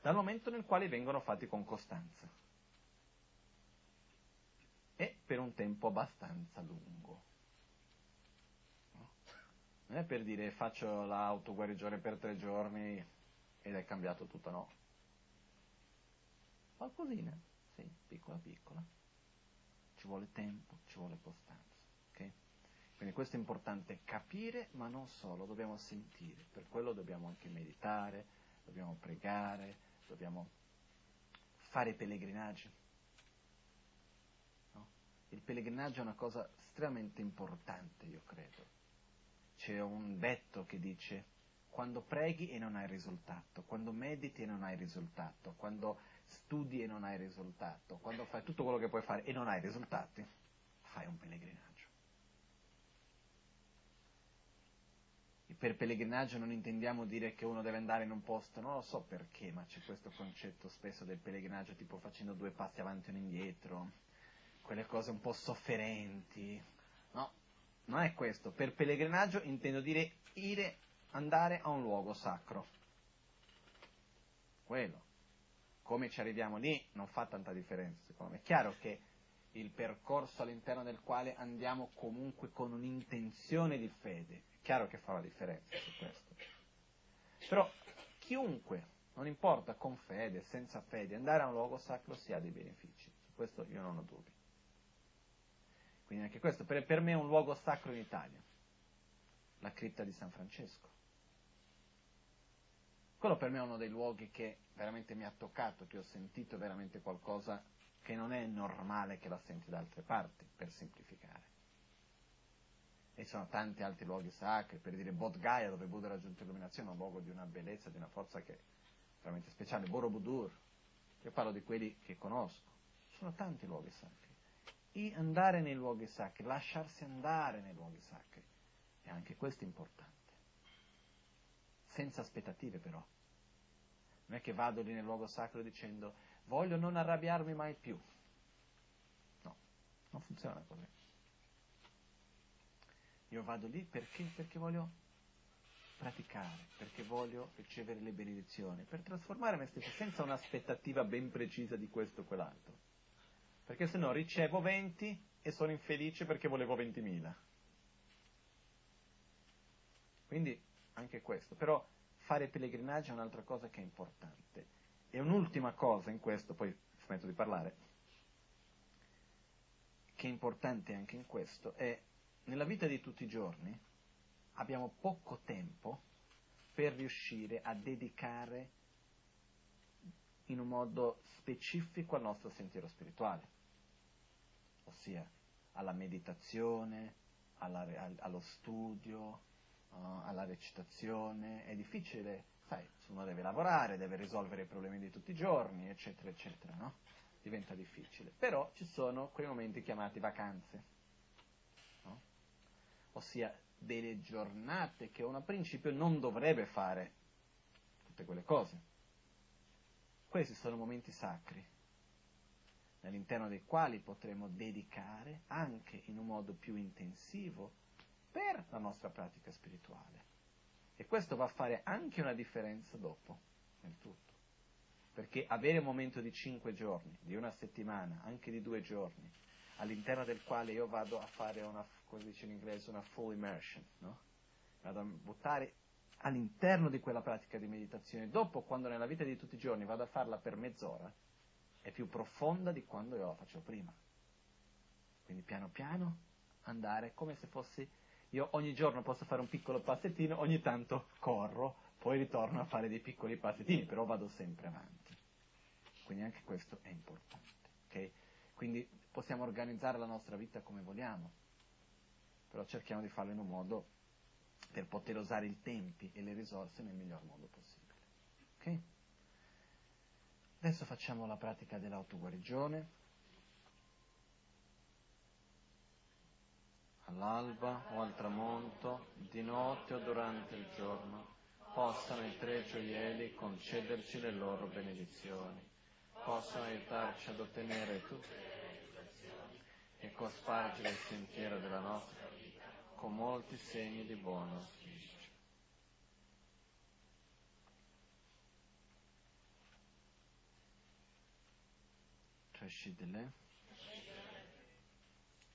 dal momento nel quale vengono fatti con costanza per un tempo abbastanza lungo. Non è per dire faccio l'autoguarigione per tre giorni ed è cambiato tutto, no. Qualcosina sì, piccola piccola. Ci vuole tempo, ci vuole costanza. Okay? Quindi questo è importante capire, ma non solo, dobbiamo sentire. Per quello dobbiamo anche meditare, dobbiamo pregare, dobbiamo fare pellegrinaggi. Il pellegrinaggio è una cosa estremamente importante, io credo. C'è un detto che dice quando preghi e non hai risultato, quando mediti e non hai risultato, quando studi e non hai risultato, quando fai tutto quello che puoi fare e non hai risultati, fai un pellegrinaggio. E per pellegrinaggio non intendiamo dire che uno deve andare in un posto, non lo so perché, ma c'è questo concetto spesso del pellegrinaggio tipo facendo due passi avanti e uno indietro, quelle cose un po' sofferenti. No, non è questo. Per pellegrinaggio intendo dire ir, andare a un luogo sacro. Quello come ci arriviamo lì non fa tanta differenza, secondo me. È chiaro che il percorso all'interno del quale andiamo comunque con un'intenzione di fede, è chiaro che fa la differenza su questo. Però chiunque, non importa con fede, senza fede, andare a un luogo sacro si ha dei benefici, su questo io non ho dubbi. Quindi anche questo, per, per me è un luogo sacro in Italia, la cripta di San Francesco. Quello per me è uno dei luoghi che veramente mi ha toccato, che ho sentito veramente qualcosa che non è normale che la senti da altre parti, per semplificare. E ci sono tanti altri luoghi sacri, per dire Bodh Gaya, dove Buddha ha raggiunto l'illuminazione, è un luogo di una bellezza, di una forza che è veramente speciale. Borobudur, io parlo di quelli che conosco. Sono tanti luoghi sacri. E andare nei luoghi sacri, lasciarsi andare nei luoghi sacri, e anche questo è importante senza aspettative però. Non è che vado lì nel luogo sacro dicendo voglio non arrabbiarmi mai più. No, non funziona così. Io vado lì perché? Perché voglio praticare, perché voglio ricevere le benedizioni, per trasformare me stesso senza un'aspettativa ben precisa di questo o quell'altro. Perché se no ricevo 20 e sono infelice perché volevo 20.000. Quindi anche questo. Però fare pellegrinaggio è un'altra cosa che è importante. E un'ultima cosa in questo, poi smetto di parlare, che è importante anche in questo, è nella vita di tutti i giorni abbiamo poco tempo per riuscire a dedicare in un modo specifico al nostro sentiero spirituale, ossia alla meditazione, alla, allo studio, uh, alla recitazione. È difficile, sai, uno deve lavorare, deve risolvere i problemi di tutti i giorni, eccetera, eccetera, no? Diventa difficile. Però ci sono quei momenti chiamati vacanze, no? ossia delle giornate che uno a principio non dovrebbe fare tutte quelle cose. Questi sono momenti sacri, all'interno dei quali potremo dedicare anche in un modo più intensivo per la nostra pratica spirituale. E questo va a fare anche una differenza dopo, nel tutto. Perché avere un momento di cinque giorni, di una settimana, anche di due giorni, all'interno del quale io vado a fare una, come dice in inglese, una full immersion, no? Vado a buttare all'interno di quella pratica di meditazione. Dopo, quando nella vita di tutti i giorni vado a farla per mezz'ora, è più profonda di quando io la facevo prima. Quindi piano piano andare come se fossi io ogni giorno posso fare un piccolo passettino, ogni tanto corro, poi ritorno a fare dei piccoli passettini, però vado sempre avanti. Quindi anche questo è importante. Okay? Quindi possiamo organizzare la nostra vita come vogliamo, però cerchiamo di farlo in un modo per poter usare i tempi e le risorse nel miglior modo possibile. Okay? Adesso facciamo la pratica dell'autoguarigione. All'alba o al tramonto, di notte o durante il giorno, possano i tre gioielli concederci le loro benedizioni, possano aiutarci ad ottenere tutte le benedizioni e cospargere il sentiero della nostra con molti segni di buon auspicio. Trascidile.